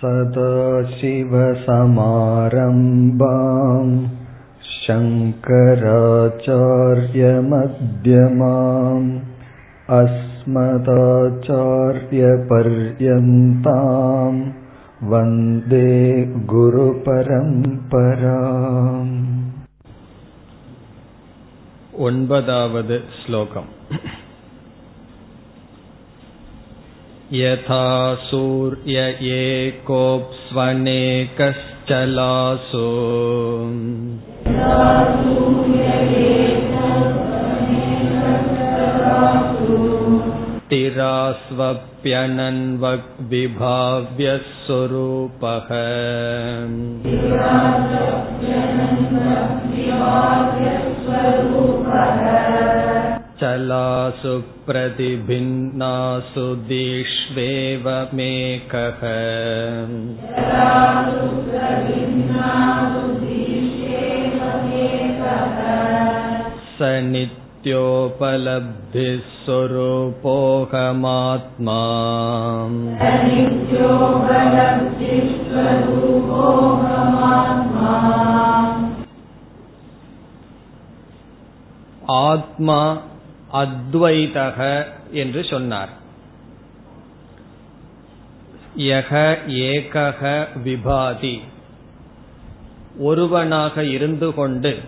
सदाशिवसमारम्भाम् शङ्कराचार्यमध्यमाम् अस्मदाचार्यपर्यन्ताम् वन्दे गुरुपरम्पराम् ओन्पदावद् श्लोकम् यथा सूर्य एकोप्स्वनेकश्चलासु तिरास्वप्यनन्वग्विभाव्यः स्वरूपः चलासु प्रतिभिन्नासु दिष्वेव मेकः स नित्योपलब्धिः स्वरूपोऽहमात्मा ஆத்மா அத்வைதக என்று சொன்னார். யக ஏகக விபாதி. ஒருவனாக இருந்து கொண்டு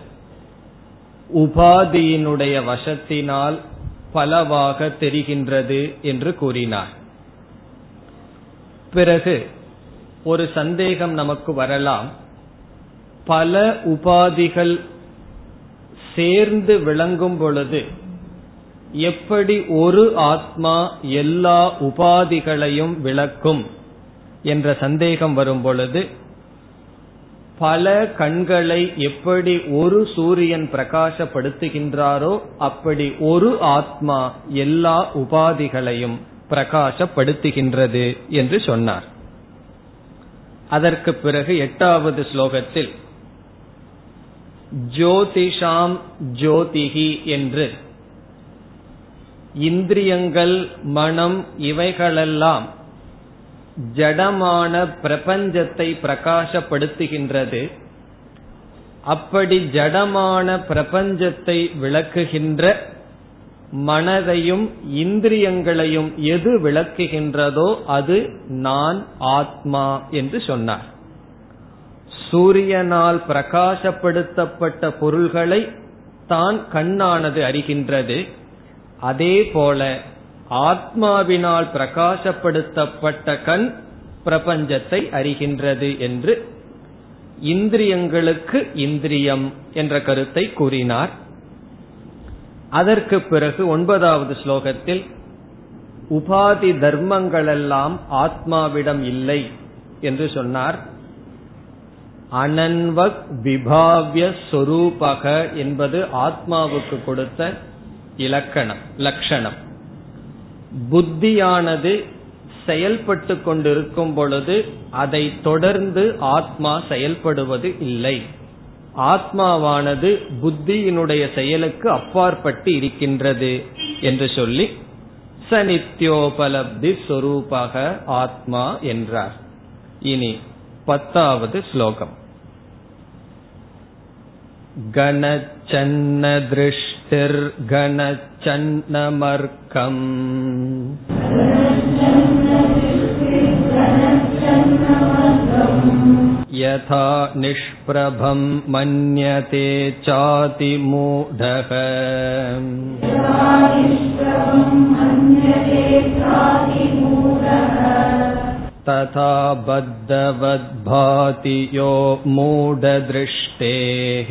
உபாதியினுடைய வசத்தினால் பலவாக தெரிகின்றது என்று கூறினார். பிறகு ஒரு சந்தேகம் நமக்கு வரலாம். பல உபாதிகள் சேர்ந்து விளங்கும் பொழுது எப்படி ஒரு ஆத்மா எல்லா உபாதிகளையும் விளக்கும் என்ற சந்தேகம் வரும் பொழுது பல கண்களை எப்படி ஒரு சூரியன் பிரகாசப்படுத்துகின்றாரோ அப்படி ஒரு ஆத்மா எல்லா உபாதிகளையும் பிரகாசப்படுத்துகின்றது என்று சொன்னார். அதற்கு பிறகு எட்டாவது ஸ்லோகத்தில் ஜோதிஷாம் ஜோதிகி என்று இந்திரியங்கள் மனம் இவைகளெல்லாம் ஜடமான பிரபஞ்சத்தை பிரகாசப்படுத்துகின்றது. அப்படி ஜடமான பிரபஞ்சத்தை விளக்குகின்ற மனதையும் இந்திரியங்களையும் எது விளக்குகின்றதோ அது நான் ஆத்மா என்று சொன்னார். சூரியனால் பிரகாசப்படுத்தப்பட்ட பொருள்களை தான் கண்ணானது அறிகின்றது. அதே போல ஆத்மாவினால் பிரகாசப்படுத்தப்பட்ட கண் பிரபஞ்சத்தை அறிகின்றது என்று இந்திரியங்களுக்கு இந்திரியம் என்ற கருத்தை கூறினார். அதற்கு பிறகு ஒன்பதாவது ஸ்லோகத்தில் உபாதி தர்மங்களெல்லாம் ஆத்மாவிடம் இல்லை என்று சொன்னார். அனன்வக் விபாவிய சொரூபக என்பது ஆத்மாவுக்கு கொடுத்த இலக்கணம் லட்சணம் புத்தியானது செயல்பட்டு கொண்டிருக்கும் பொழுது அதை தொடர்ந்து ஆத்மா செயல்படுவது இல்லை. ஆத்மாவானது புத்தியினுடைய செயலுக்கு அப்பாற்பட்டு இருக்கின்றது என்று சொல்லி சனித்யோபலப்தி சொரூபக ஆத்மா என்றார். இனி பத்தாவது ஸ்லோகம். கணச்சன்ன दृष्टिर्गणचन्नमर्कम् यथा निष्प्रभं मन्यते चातिमूढः तथा बद्धवद्भाति यो मूढदृष्टेः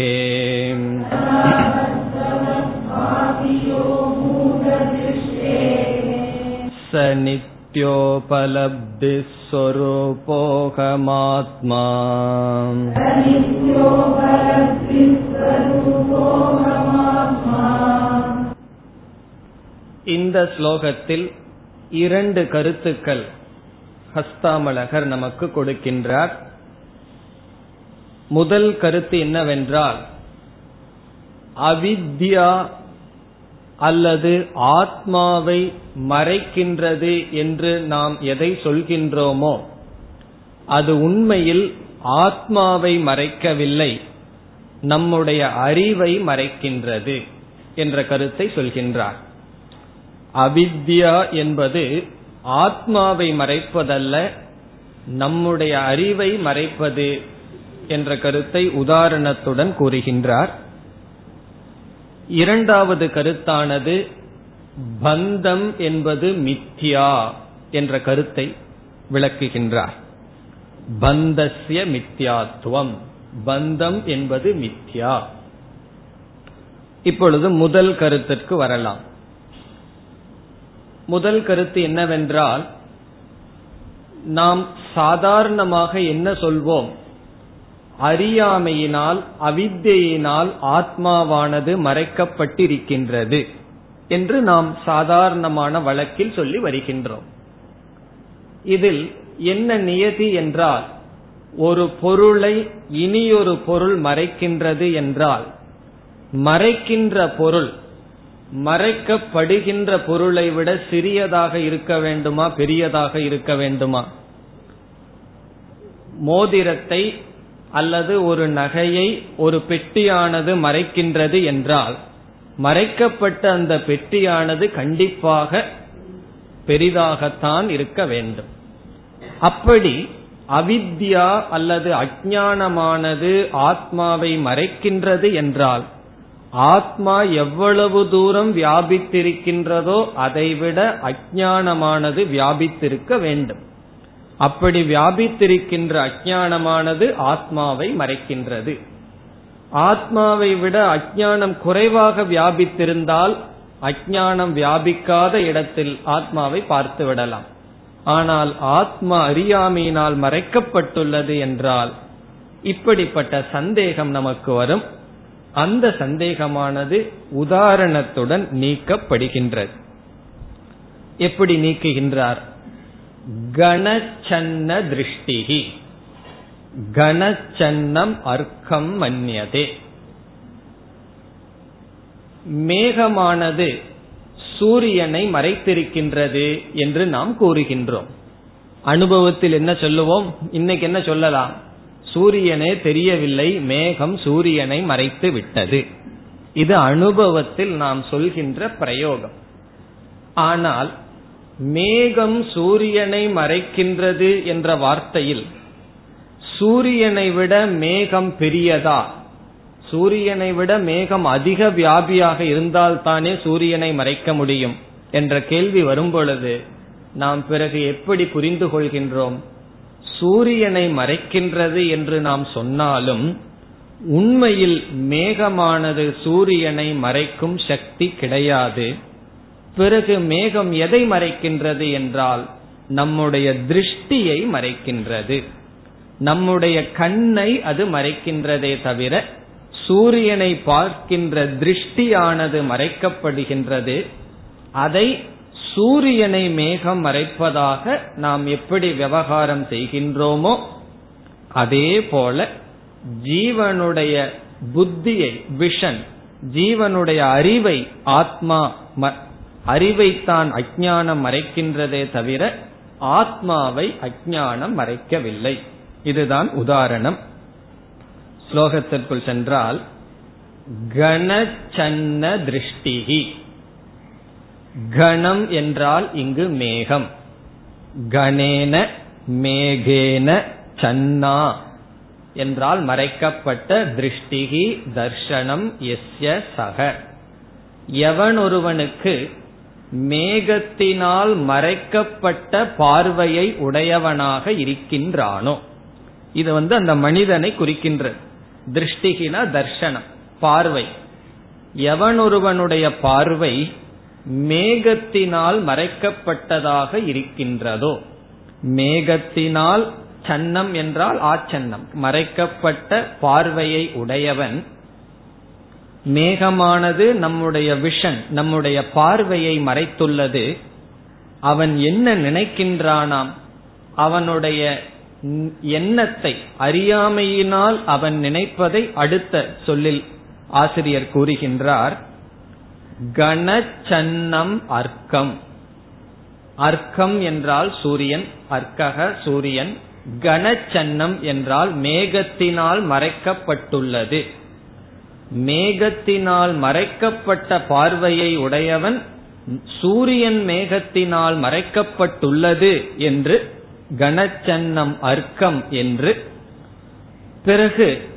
स नित्योपलब्धिः स्वरूपोऽहमात्मा இந்த ஸ்லோகத்தில் இரண்டு கருத்துக்கள் ஹஸ்தாமலகர் நமக்கு கொடுக்கின்றார் முதல் கருத்து என்னவென்றால் அவித்யா அல்லது ஆத்மாவை மறைக்கின்றது என்று நாம் எதை சொல்கின்றோமோ அது உண்மையில் ஆத்மாவை மறைக்கவில்லை நம்முடைய அறிவை மறைக்கின்றது என்ற கருத்தை சொல்கின்றார். அவித்யா என்பது ஆத்மாவை மறைப்பதல்ல நம்முடைய அறிவை மறைப்பது என்ற கருத்தை உதாரணத்துடன் கூறுகின்றார். இரண்டாவது கருத்தானது பந்தம் என்பது மித்யா என்ற கருத்தை விளக்குகின்றார். பந்தஸ்ய மித்யாத்துவம். பந்தம் என்பது மித்யா. இப்பொழுது முதல் கருத்திற்கு வரலாம். முதல் கருத்து என்னவென்றால் நாம் சாதாரணமாக என்ன சொல்வோம்? அறியாமையினால் அவித்தையினால் ஆத்மாவானது மறைக்கப்பட்டிருக்கின்றது என்று நாம் சாதாரணமான வழக்கில் சொல்லி வருகின்றோம். இதில் என்ன நியதி என்றால் ஒரு பொருளை இனியொரு பொருள் மறைக்கின்றது என்றால் மறைக்கின்ற பொருள் மறைக்கப்படுகின்ற பொருளை விட சிறியதாக இருக்க வேண்டுமா பெரியதாக இருக்க வேண்டுமா? மோதிரத்தை அல்லது ஒரு நகையை ஒரு பெட்டியானது மறைக்கின்றது என்றால் மறைக்கப்பட்ட அந்த பெட்டியானது கண்டிப்பாக பெரிதாகத்தான் இருக்க வேண்டும். அப்படி அவித்யா அல்லது அஜானமானது ஆத்மாவை மறைக்கின்றது என்றால் ஆத்மா எவ்வளவு தூரம் வியாபித்திருக்கின்றதோ அதைவிட அஜானமானது வியாபித்திருக்க வேண்டும். அப்படி வியாபித்திருக்கின்ற அஜானமானது ஆத்மாவை மறைக்கின்றது. ஆத்மாவை விட அஜானம் குறைவாக வியாபித்திருந்தால் அஜானம் வியாபிக்காத இடத்தில் ஆத்மாவை பார்த்து விடலாம். ஆனால் ஆத்மா அறியாமையினால் மறைக்கப்பட்டுள்ளது என்றால் இப்படிப்பட்ட சந்தேகம் நமக்கு வரும். அந்த சந்தேகமானது உதாரணத்துடன் நீக்கப்படுகின்றது. எப்படி நீக்குகின்றார்? கணச்சன்ன திருஷ்டிகி கணச்சன்னம் அர்க்கம் மன்னியதே மேகமானது சூரியனை மறைத்திருக்கின்றது என்று நாம் கூறுகின்றோம். அனுபவத்தில் என்ன சொல்லுவோம்? இன்னைக்கு என்ன சொல்லலாம்? சூரியனே தெரியவில்லை மேகம் சூரியனை மறைத்து விட்டது. இது அனுபவத்தில் நாம் சொல்கின்ற பிரயோகம். ஆனால் மேகம் சூரியனை மறைக்கின்றது என்ற வார்த்தையில் சூரியனை விட மேகம் பெரியதா? சூரியனை விட மேகம் அதிக வியாபியாக இருந்தால்தானே சூரியனை மறைக்க முடியும்? என்ற கேள்வி வரும் பொழுது நாம் பிறகு எப்படி புரிந்து கொள்கின்றோம்? சூரியனை மறைக்கின்றது என்று நாம் சொன்னாலும் உண்மையில் மேகமானது சூரியனை மறைக்கும் சக்தி கிடையாது. பிறகு மேகம் எதை மறைக்கின்றது என்றால் நம்முடைய திருஷ்டியை மறைக்கின்றது. நம்முடைய கண்ணை அது மறைக்கின்றதே தவிர சூரியனை பார்க்கின்ற திருஷ்டியானது மறைக்கப்படுகின்றது. அதை சூரியனை மேகம் மறைப்பதாக நாம் எப்படி விவகாரம் செய்கின்றோமோ அதே போல ஜீவனுடைய புத்தியை விஷன் ஜீவனுடைய அறிவை ஆத்மா அறிவைத்தான் அஜானம் மறைக்கின்றதே தவிர ஆத்மாவை அஜானம் மறைக்கவில்லை. இதுதான் உதாரணம். ஸ்லோகத்திற்குள் சென்றால் கணச்சன்ன திருஷ்டிகி கணம் என்றால் இங்கு மேகம். கணேன மேகேன சன்னா என்றால் மறைக்கப்பட்ட திருஷ்டிகி தர்ஷனம் எஸ்ய சக. எவன் ஒருவனுக்கு மேகத்தினால் மறைக்கப்பட்ட பார்வையை உடையவனாக இருக்கின்றானோ? இது வந்து அந்த மனிதனை குறிக்கின்றது திருஷ்டிகினா தர்ஷனம் பார்வை. எவனொருவனுடைய பார்வை மேகத்தினால் மறைக்கப்பட்டதாக இருக்கின்றதோ? மேகத்தினால் சன்னம் என்றால் ஆச்சன்னம். மறைக்கப்பட்ட பார்வையை உடையவன் மேகமானது நம்முடைய விஷன் நம்முடைய பார்வையை மறைத்துள்ளது. அவன் என்ன நினைக்கின்றானாம்? அவனுடைய எண்ணத்தை அறியாமையினால் அவன் நினைப்பதை அடுத்த சொல்லில் ஆசிரியர் கூறுகின்றார். கணச்சன்னம் அர்க்கம். அர்க்கம் என்றால் சூரியன் அர்க்கக சூரியன். கனச்சன்னம் என்றால் மேகத்தினால் மறைக்கப்பட்டுள்ளது. மேகத்தினால் மறைக்கப்பட்ட பார்வையை உடையவன் சூரியன் மேகத்தினால் மறைக்கப்பட்டுள்ளது என்று கணச்சன்னம் அர்க்கம் என்று. பிறகு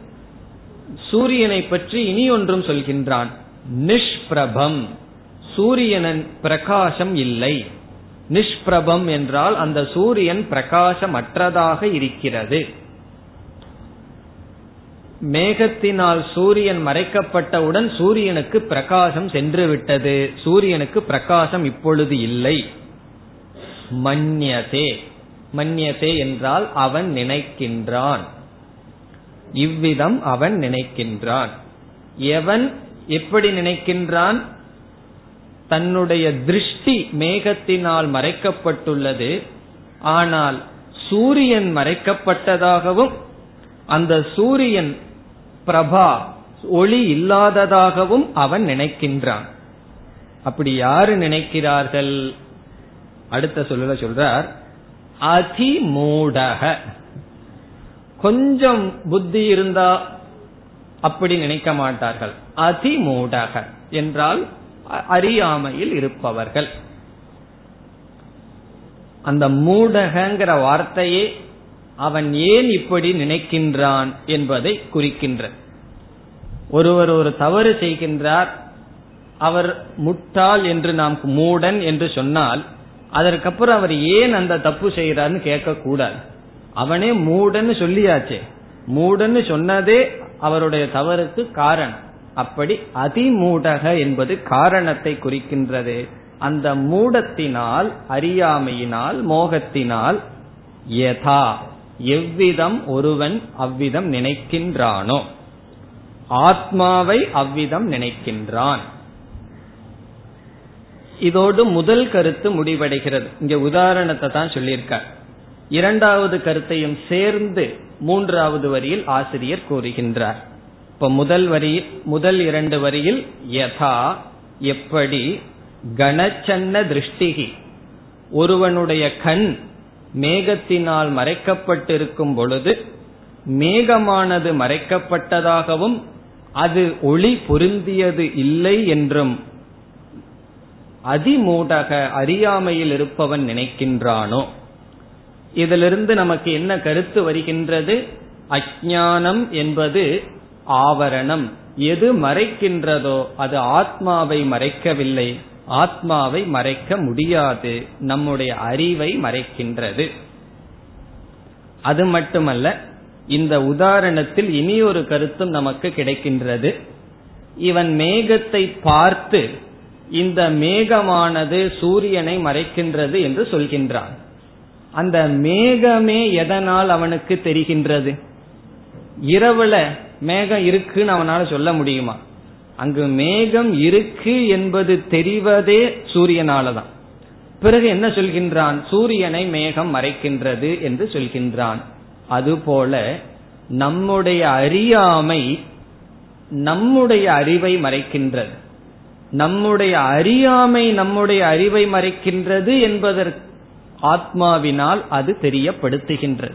சூரியனை பற்றி இனி ஒன்றும் சொல்கின்றான். நிஷ்பிரபம். சூரியனின் பிரகாசம் இல்லை. நிஷ்பிரபம் என்றால் அந்த சூரியன் பிரகாசமற்றதாக இருக்கிறது. மேகத்தினால் சூரியன் மறைக்கப்பட்டவுடன் சூரியனுக்கு பிரகாசம் சென்று விட்டது சூரியனுக்கு பிரகாசம் இப்பொழுது இல்லை. மன்யதே. மன்யதே என்றால் அவன் நினைக்கின்றான். இவ்விதம் அவன் நினைக்கின்றான். எவன் எப்படி நினைக்கின்றான்? தன்னுடைய திருஷ்டி மேகத்தினால் மறைக்கப்பட்டுள்ளது. ஆனால் சூரியன் மறைக்கப்பட்டதாகவும் அந்த சூரியன் பிரபா ஒளி இல்லாததாகவும் அவன் நினைக்கின்றான். அப்படி யாரு நினைக்கிறார்கள்? அடுத்த சொல்ல சொல்றார் அதிமூடக. கொஞ்சம் புத்தி இருந்தா அப்படி நினைக்க மாட்டார்கள். அதிமூடக என்றால் அறியாமையில் இருப்பவர்கள். அந்த மூடகங்கிற வார்த்தையே அவன் ஏன் இப்படி நினைக்கின்றான் என்பதை குறிக்கின்ற. ஒருவர் ஒரு தவறு செய்கின்றார் அவர் முட்டாள் என்று நாம் மூடன் என்று சொன்னால் அதற்கப்புறம் அவர் ஏன் அந்த தப்பு செய்யறாருன்னு கேட்கக்கூடாது. அவனே மூடன்னு சொல்லியாச்சே. மூடன்னு சொன்னதே அவருடைய தவறுக்கு காரணம். அப்படி அதிமூடக என்பது காரணத்தை குறிக்கின்றது. அந்த மூடத்தினால் அறியாமையினால் மோகத்தினால் யதா. எவ்விதம் ஒருவன் அவ்விதம் நினைக்கின்றானோ? ஆத்மாவை அவ்விதம் நினைக்கின்றான். இதோடு முதல் கருத்து முடிவடைகிறது. இங்க உதாரணத்தை தான் சொல்லியிருக்கார். இரண்டாவது கருத்தையும் சேர்ந்து மூன்றாவது வரியில் ஆசிரியர் கூறுகின்றார். இப்ப முதல் வரியில் முதல் இரண்டு வரியில் யதா எப்படி? கணச்சன்ன திருஷ்டிகி. ஒருவனுடைய கண் மேகத்தினால் மறைக்கப்பட்டிருக்கும் பொழுது மேகமானது மறைக்கப்பட்டதாகவும் அது ஒளி பொருந்தியது இல்லை என்றும் அதிமூடக அறியாமையில் இருப்பவன் நினைக்கின்றானோ? இதிலிருந்து நமக்கு என்ன கருத்து வருகின்றது? அஜானம் என்பது ஆவரணம். எது மறைக்கின்றதோ அது ஆத்மாவை மறைக்கவில்லை. ஆத்மாவை மறைக்க முடியாது. நம்முடைய அறிவை மறைக்கின்றது. அது மட்டுமல்ல இந்த உதாரணத்தில் இனி ஒரு கருத்தும் நமக்கு கிடைக்கின்றது. இவன் மேகத்தை பார்த்து இந்த மேகமானது சூரியனை மறைக்கின்றது என்று சொல்கின்றான். அந்த மேகமே எதனால் அவனுக்கு தெரிகின்றது? இரவுல மேகம் இருக்குன்னு அவனால சொல்ல முடியுமா? அங்கு மேகம் இருக்கு என்பது தெரிவதே சூரியனாலதான். பிறகு என்ன சொல்கின்றான்? சூரியனை மேகம் மறைக்கின்றது என்று சொல்கின்றான். அதுபோல நம்முடைய அறியாமை நம்முடைய அறிவை மறைக்கின்றது. நம்முடைய அறியாமை நம்முடைய அறிவை மறைக்கின்றது என்பதற்கு ஆத்மாவினால் அது தெரியப்படுத்துகின்றது.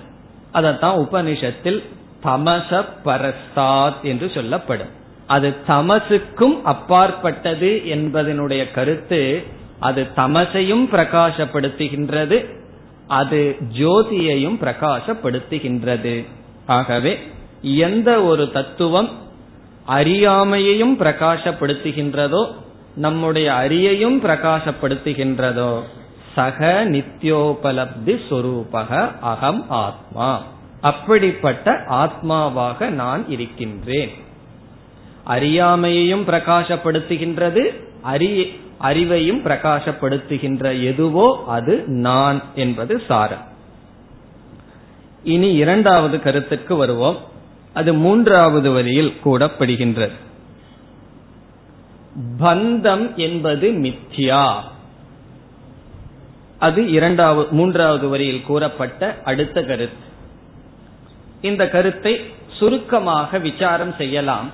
அதத்தான் உபனிஷத்தில் தமச பரஸ்தாத் என்று சொல்லப்படும். அது தமசுக்கும் அப்பாற்பட்டது என்பதனுடைய கருத்து அது தமசையும் பிரகாசப்படுத்துகின்றது அது ஜோதியையும் பிரகாசப்படுத்துகின்றது. ஆகவே எந்த ஒரு தத்துவம் அறியாமையையும் பிரகாசப்படுத்துகின்றதோ நம்முடைய அரியையும் பிரகாசப்படுத்துகின்றதோ சக நித்யோபலப்தி சொரூபக அகம் ஆத்மா. அப்படிப்பட்ட ஆத்மாவாக நான் இருக்கின்றேன். அறியாமையையும் பிரகாசப்படுத்துகின்றது அறி அறிவையும் பிரகாசப்படுத்துகின்ற எதுவோ அது நான் என்பது சாரம். இனி இரண்டாவது கருத்துக்கு வருவோம். அது மூன்றாவது வரியில் கூடப்படுகின்றது பந்தம் என்பது மித்யா. அது இரண்டாவது மூன்றாவது வரியில் கூறப்பட்ட அடுத்த கருத்து. இந்த கருத்தை சுருக்கமாக விசாரம் செய்யலாம்.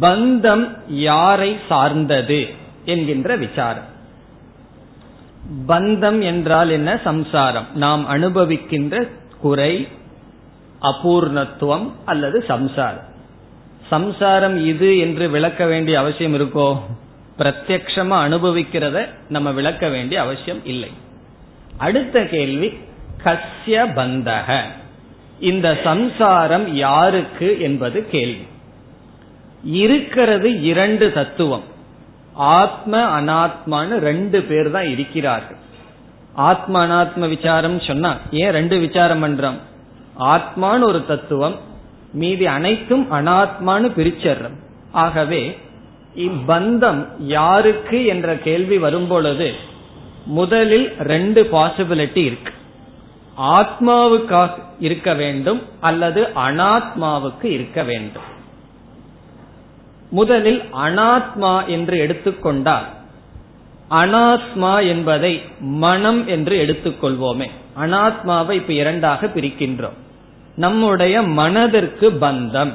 பந்தம் யாரை சார்ந்தது என்கின்ற விசாரம். பந்தம் என்றால் என்ன? சம்சாரம். நாம் அனுபவிக்கின்ற குறை அபூர்ணத்துவம் அல்லது சம்சாரம். சம்சாரம் இது என்று விளக்க வேண்டிய அவசியம் இருக்கோ? பிரத்யக்ஷமா அனுபவிக்கிறத நம்ம விளக்க வேண்டிய அவசியம் இல்லை. அடுத்த கேள்வி கஸ்ய பந்தக. இந்த சம்சாரம் யாருக்கு என்பது கேள்வி. இருக்கிறது இரண்டு தத்துவம். ஆத்ம அனாத்மான்னு ரெண்டு பேர் தான் இருக்கிறார்கள். ஆத்ம அனாத்ம விசாரம் சொன்னா ஏன் ரெண்டு விசாரம் பண்றோம்? ஆத்மான்னு ஒரு தத்துவம் மீதி அனைத்தும் அனாத்மான்னு பிரிச்சர்றோம். ஆகவே இப்பந்தம் யாருக்கு என்ற கேள்வி வரும்பொழுது முதலில் ரெண்டு பாசிபிலிட்டி இருக்கு. ஆத்மாவுக்காக இருக்க வேண்டும் அல்லது அனாத்மாவுக்கு இருக்க வேண்டும். முதலில் அனாத்மா என்று எடுத்துக்கொண்டால் அனாத்மா என்பதை மனம் என்று எடுத்துக்கொள்வோமே. அனாத்மாவை இப்ப இரண்டாக பிரிக்கின்றோம். நம்முடைய மனதிற்கு பந்தம்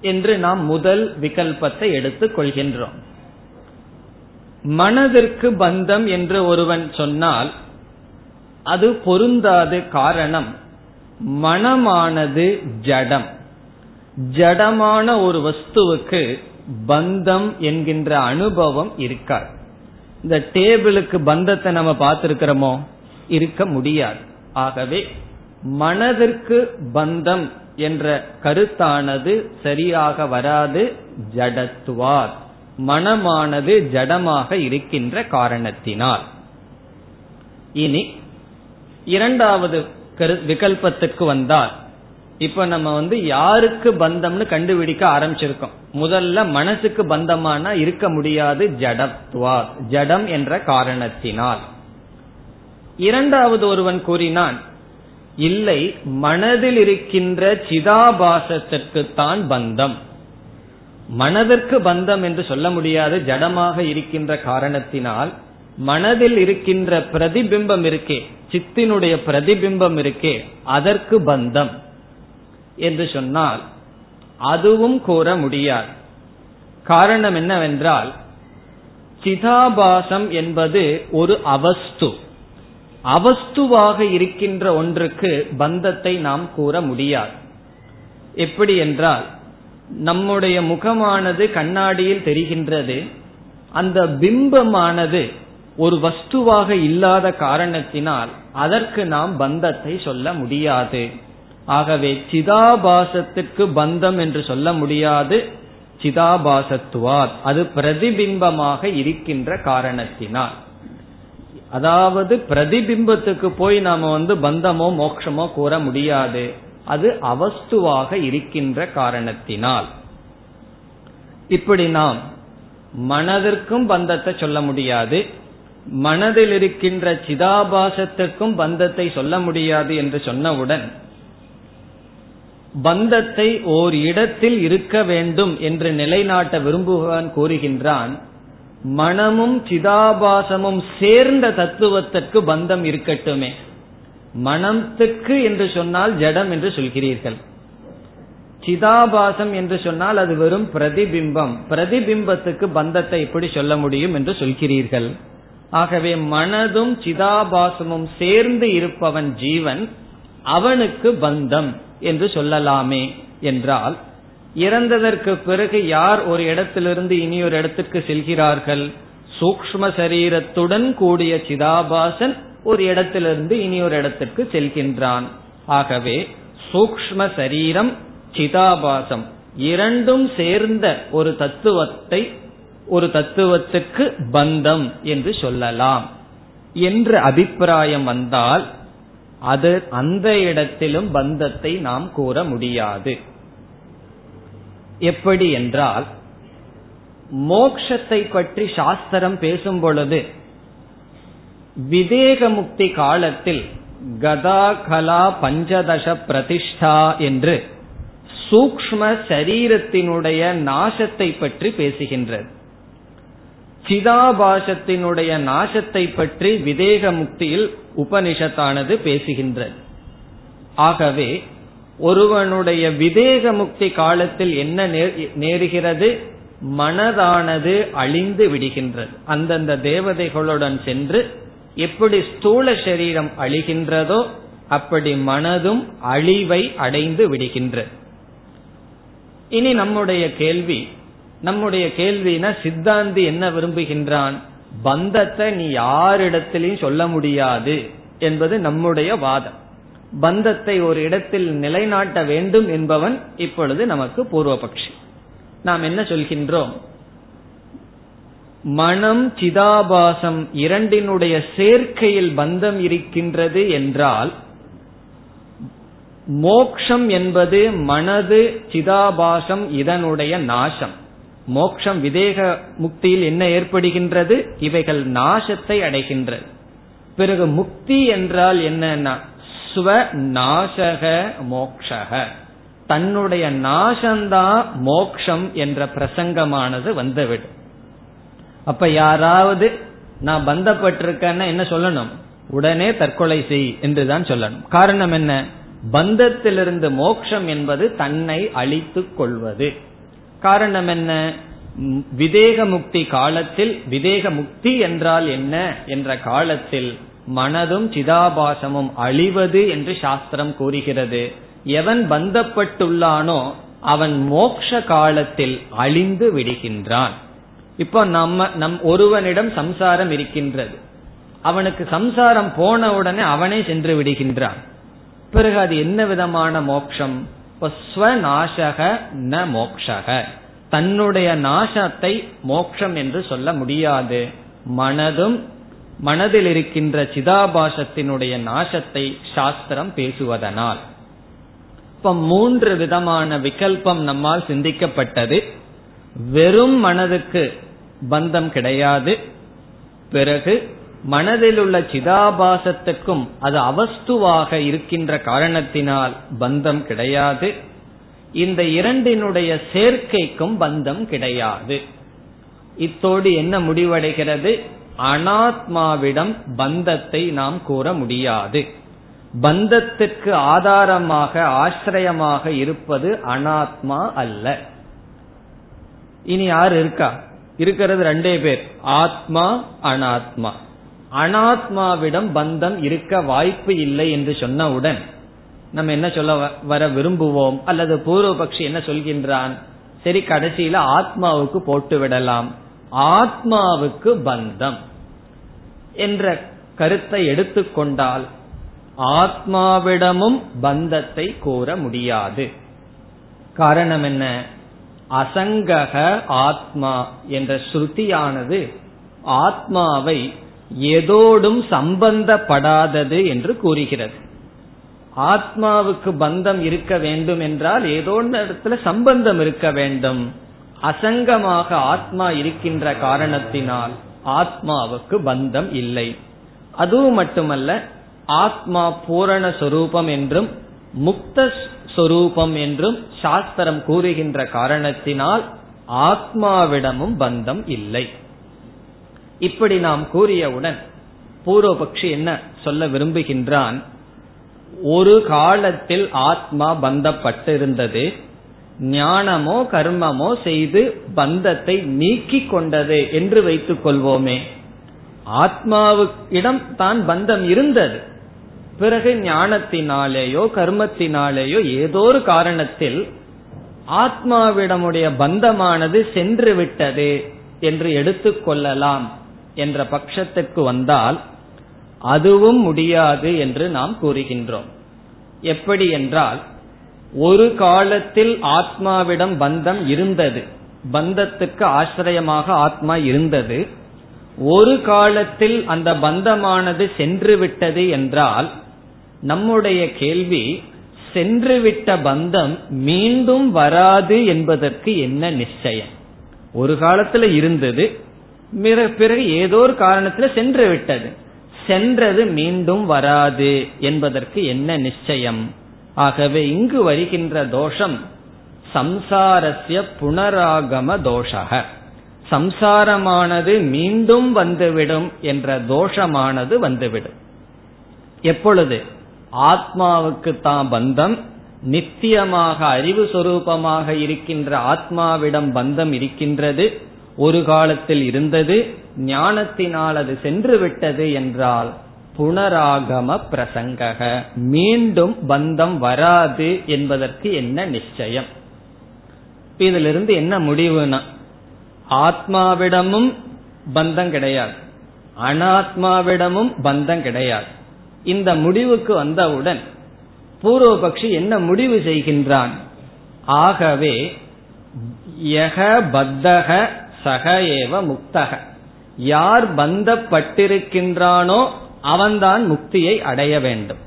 என்று நாம் முதல் விகல்பத்தை எடுத்துக் கொள்கின்றோம். மனதிற்கு பந்தம் என்று ஒருவன் சொன்னால் அது பொருந்தாது காரணம் மனமானது ஜடம். ஜடமான ஒரு வஸ்துவுக்கு பந்தம் என்கின்ற அனுபவம் இருக்காது. இந்த டேபிளுக்கு பந்தத்தை நம்ம பார்த்திருக்கிறோமோ இருக்க முடியாது. ஆகவே மனதிற்கு பந்தம் என்ற கருத்தானது சரியாக வராது ஜடத்துவார். மனமானது ஜடமாக இருக்கின்ற காரணத்தினால். இனி இரண்டாவது விகல்பத்துக்கு வந்தால் இப்ப நம்ம வந்து யாருக்கு பந்தம்னு கண்டுபிடிக்க ஆரம்பிச்சிருக்கோம்? முதல்ல மனசுக்கு பந்தமானா இருக்க முடியாது ஜடத்வா ஜடம் என்ற காரணத்தினால். இரண்டாவது ஒருவன் கூறினான் இல்லை மனதில் இருக்கின்ற சிதாபாசத்திற்கு தான் பந்தம். மனதிற்கு பந்தம் என்று சொல்ல முடியாது ஜடமாக இருக்கின்ற காரணத்தினால். மனதில் இருக்கின்ற பிரதிபிம்பம் இருக்கே சித்தினுடைய பிரதிபிம்பம் இருக்கே அதற்கு பந்தம். என்று சொன்னால் அதுவும் கூற முடியாது. காரணம் என்னவென்றால் சிதாபாசம் என்பது ஒரு அவஸ்து. அவஸ்துவாக இருக்கின்ற ஒன்றுக்கு பந்தத்தை நாம் கூற முடியாது. எப்படி என்றால் நம்முடைய முகமானது கண்ணாடியில் தெரிகின்றது அந்த பிம்பமானது ஒரு வஸ்துவாக இல்லாத காரணத்தினால் அதற்கு நாம் பந்தத்தை சொல்ல முடியாது. ஆகவே சிதாபாசத்துக்கு பந்தம் என்று சொல்ல முடியாது. சிதாபாசத்துவார். அது பிரதிபிம்பமாக இருக்கின்ற காரணத்தினால். அதாவது பிரதிபிம்பத்துக்கு போய் நாம வந்து பந்தமோ மோட்சமோ கூற முடியாது. அது அவஸ்துவாக இருக்கின்ற காரணத்தினால். இப்படி நாம் மனதிற்கும் பந்தத்தை சொல்ல முடியாது. மனதில் இருக்கின்ற சிதாபாசத்துக்கும் பந்தத்தை சொல்ல முடியாது என்று சொன்னவுடன் பந்தத்தை ஓர் இடத்தில் இருக்க வேண்டும் என்று நிலைநாட்ட விரும்புகிறான் கூறுகின்றான். மனமும் சிதாபாசமும் சேர்ந்த தத்துவத்திற்கு பந்தம் இருக்கட்டுமே. மனத்துக்கு என்று சொன்னால் ஜடம் என்று சொல்கிறீர்கள். சிதாபாசம் என்று சொன்னால் அது வெறும் பிரதிபிம்பம். பிரதிபிம்பத்துக்கு பந்தத்தை எப்படி சொல்ல முடியும் என்று சொல்கிறீர்கள். ஆகவே மனதும் சிதாபாசமும் சேர்ந்து இருப்பவன் ஜீவன் அவனுக்கு பந்தம் என்று சொல்லலாமே என்றால் இறந்ததற்கு பிறகு யார் ஒரு இடத்திலிருந்து இனி ஒரு இடத்துக்கு செல்கிறார்கள்? சூக்ம சரீரத்துடன் கூடிய சிதாபாசன் ஒரு இடத்திலிருந்து இனி ஒரு இடத்துக்கு செல்கின்றான். ஆகவே சூக்ம சரீரம் சிதாபாசம் இரண்டும் சேர்ந்த ஒரு தத்துவத்தை ஒரு தத்துவத்துக்கு பந்தம் என்று சொல்லலாம். என்று அபிப்பிராயம் வந்தால் அது அந்த இடத்திலும் பந்தத்தை நாம் கூற முடியாது. எப்படி என்றால் மோக்ஷத்தை பற்றி சாஸ்திரம் பேசும் பொழுது விதேக முக்தி காலத்தில் கதா கலா பஞ்சதச பிரதிஷ்டா என்று சூக்ம சரீரத்தினுடைய நாசத்தை பற்றி பேசுகின்றது. சிதாபாசத்தினுடைய நாசத்தை பற்றி விதேக முக்தியில் உபனிஷத்தானது பேசுகின்றது. ஆகவே ஒருவனுடைய விதேக முக்தி காலத்தில் என்ன நேருகிறது? மனதானது அழிந்து விடுகின்றது. அந்தந்த தேவதைகளுடன் சென்று எப்படி ஸ்தூல சரீரம் அழிகின்றதோ அப்படி மனதும் அழிவை அடைந்து விடுகின்றது. இனி நம்முடைய கேள்வி நம்முடைய கேள்வினா சித்தாந்தி என்ன விரும்புகின்றான்? பந்தத்தை நீ யாரிடத்திலையும் சொல்ல முடியாது என்பது நம்முடைய வாதம். பந்தத்தை ஒரு இடத்தில் நிலைநாட்ட வேண்டும் என்பவன் இப்பொழுது நமக்கு பூர்வபக்ஷி. நாம் என்ன சொல்கின்றோம்? மனம் சிதாபாசம் இரண்டினுடைய சேர்க்கையில் பந்தம் இருக்கின்றது என்றால் மோக்ஷம் என்பது மனது சிதாபாசம் இதனுடைய நாசம். மோக்ஷம் விதேக முக்தியில் என்ன ஏற்படுகின்றது? இவைகள் நாசத்தை அடைகின்றது. பிறகு முக்தி என்றால் என்னன்னா ஸ்வ நாசக மோக்ஷக. தன்னுடைய நாசந்தான் மோக்ஷம் என்ற பிரசங்கமானது வந்துவிடும். அப்ப யாராவது நான் பந்தப்பட்டிருக்கேன்னா என்ன சொல்லணும்? உடனே தற்கொலை செய் என்றுதான் சொல்லணும். காரணம் என்ன? பந்தத்திலிருந்து மோக்ஷம் என்பது தன்னை அழித்துக் கொள்வது. காரணம் என்ன? விதேக முக்தி காலத்தில் விதேக முக்தி என்றால் என்ன என்ற காலத்தில் மனதும் சிதாபாசமும் அழிவது என்று சாஸ்திரம் கூறுகிறது. எவன் பந்தப்பட்டுள்ளானோ அவன் மோக்ஷ காலத்தில் அழிந்து விடுகின்றான். இப்போ நம்ம நம் ஒருவனிடம் சம்சாரம் இருக்கின்றது. அவனுக்கு சம்சாரம் போன உடனே அவனே சென்று விடுகின்றான். பிறகு அது என்ன விதமான மோக்ஷம் ஸ்வநாசக ந மோக்ஷக. தன்னுடைய நாசத்தை மோக்ஷம் என்று சொல்ல முடியாது. மனதும் மனதில் இருக்கின்ற சிதாபாசத்தினுடைய நாசத்தை சாஸ்திரம் பேசுவதனால். இப்ப மூன்று விதமான விகல்பம் நம்மால் சிந்திக்கப்பட்டது. வெறும் மனதுக்கு பந்தம் கிடையாது. பிறகு மனதில் உள்ள சிதாபாசத்துக்கும் அது அவஸ்துவாக இருக்கின்ற காரணத்தினால் பந்தம் கிடையாது. இந்த இரண்டினுடைய சேர்க்கைக்கும் பந்தம் கிடையாது. இத்தோடு என்ன முடிவடைகிறது? அனாத்மாவிடம் பந்தத்தை நாம் கூற முடியாது. பந்தத்துக்கு ஆதாரமாக ஆசிரியமாக இருப்பது அனாத்மா அல்ல. இனி யார் இருக்கா? இருக்கிறது ரெண்டே பேர். ஆத்மா அனாத்மா. அனாத்மாவிடம் பந்தம் இருக்க வாய்ப்பு இல்லை என்று சொன்னவுடன் நம்ம என்ன சொல்ல வர விரும்புவோம்? அல்லது பூர்வபக்ஷி என்ன சொல்கின்றான்? சரி கடைசியில ஆத்மாவுக்கு போட்டு விடலாம். ஆத்மாவுக்கு பந்தம் என்ற கருத்தை எடுத்துக்கொண்டால் ஆத்மாவிடமும் பந்தத்தை கூற முடியாது. காரணம் என்ன? அசங்கக ஆத்மா என்ற ஸ்ருதியானது ஆத்மாவை எதோடும் சம்பந்தப்படாதது என்று கூறுகிறது. ஆத்மாவுக்கு பந்தம் இருக்க வேண்டும் என்றால் ஏதோ இடத்துல சம்பந்தம் இருக்க வேண்டும். அசங்கமாக ஆத்மா இருக்கின்ற காரணத்தினால் ஆத்மாவுக்கு பந்தம் இல்லை. அதுவும் மட்டுமல்ல ஆத்மா பூரண சொரூபம் என்றும் முக்த சொரூபம் என்றும் சாஸ்திரம் கூறுகின்ற காரணத்தினால் ஆத்மாவிடமும் பந்தம் இல்லை. இப்படி நாம் கூறியவுடன் பூர்வபக்ஷி என்ன சொல்ல விரும்புகின்றான்? ஒரு காலத்தில் ஆத்மா பந்தப்பட்டிருந்தது. ஞானமோ கர்மமோ செய்து பந்தத்தை நீக்கி கொண்டது என்று வைத்துக் கொள்வோமே. ஆத்மாவுக்கிடம் தான் பந்தம் இருந்தது. பிறகு ஞானத்தினாலேயோ கர்மத்தினாலேயோ ஏதோ ஒரு காரணத்தில் ஆத்மாவிடமுடைய பந்தமானது சென்று விட்டது என்று எடுத்துக்கொள்ளலாம் என்ற பட்சத்துக்கு வந்தால் அதுவும் முடியாது என்று நாம் கூறுகின்றோம். எப்படி என்றால் ஒரு காலத்தில் ஆத்மாவிடம் பந்தம் இருந்தது. பந்தத்துக்கு ஆசிரியமாக ஆத்மா இருந்தது. ஒரு காலத்தில் அந்த பந்தமானது சென்று விட்டது என்றால் நம்முடைய கேள்வி சென்றுவிட்ட பந்தம் மீண்டும் வராது என்பதற்கு என்ன நிச்சயம்? ஒரு காலத்துல இருந்தது பிறகு ஏதோ ஒரு காரணத்துல சென்று விட்டது சென்றது மீண்டும் வராது என்பதற்கு என்ன நிச்சயம்? ஆகவே இங்கு வருகின்ற தோஷம் சம்சாரஸ்ய புனராகம தோஷக. சம்சாரமானது மீண்டும் வந்துவிடும் என்ற தோஷமானது வந்துவிடும். எப்பொழுது? ஆத்மாவுக்கு தான் பந்தம். நித்தியமாக அறிவு சொரூபமாக இருக்கின்ற ஆத்மாவிடம் பந்தம் இருக்கின்றது. ஒரு காலத்தில் இருந்தது ஞானத்தினால் அது சென்று விட்டது என்றால் புனராகம பிரசங்கக. மீண்டும் பந்தம் வராது என்பதற்கு என்ன நிச்சயம்? இதிலிருந்து என்ன முடிவுனா ஆத்மாவிடமும் பந்தம் கிடையாது. அனாத்மாவிடமும் பந்தம் கிடையாது. இந்த முடிவுக்கு வந்தவுடன் பூர்வபக்ஷி என்ன முடிவு செய்கின்றான்? ஆகவே யக பத்தக சக ஏவ முக்தக. யார் பந்தப்பட்டிருக்கின்றானோ அவன்தான் முக்தியை அடைய வேண்டும்.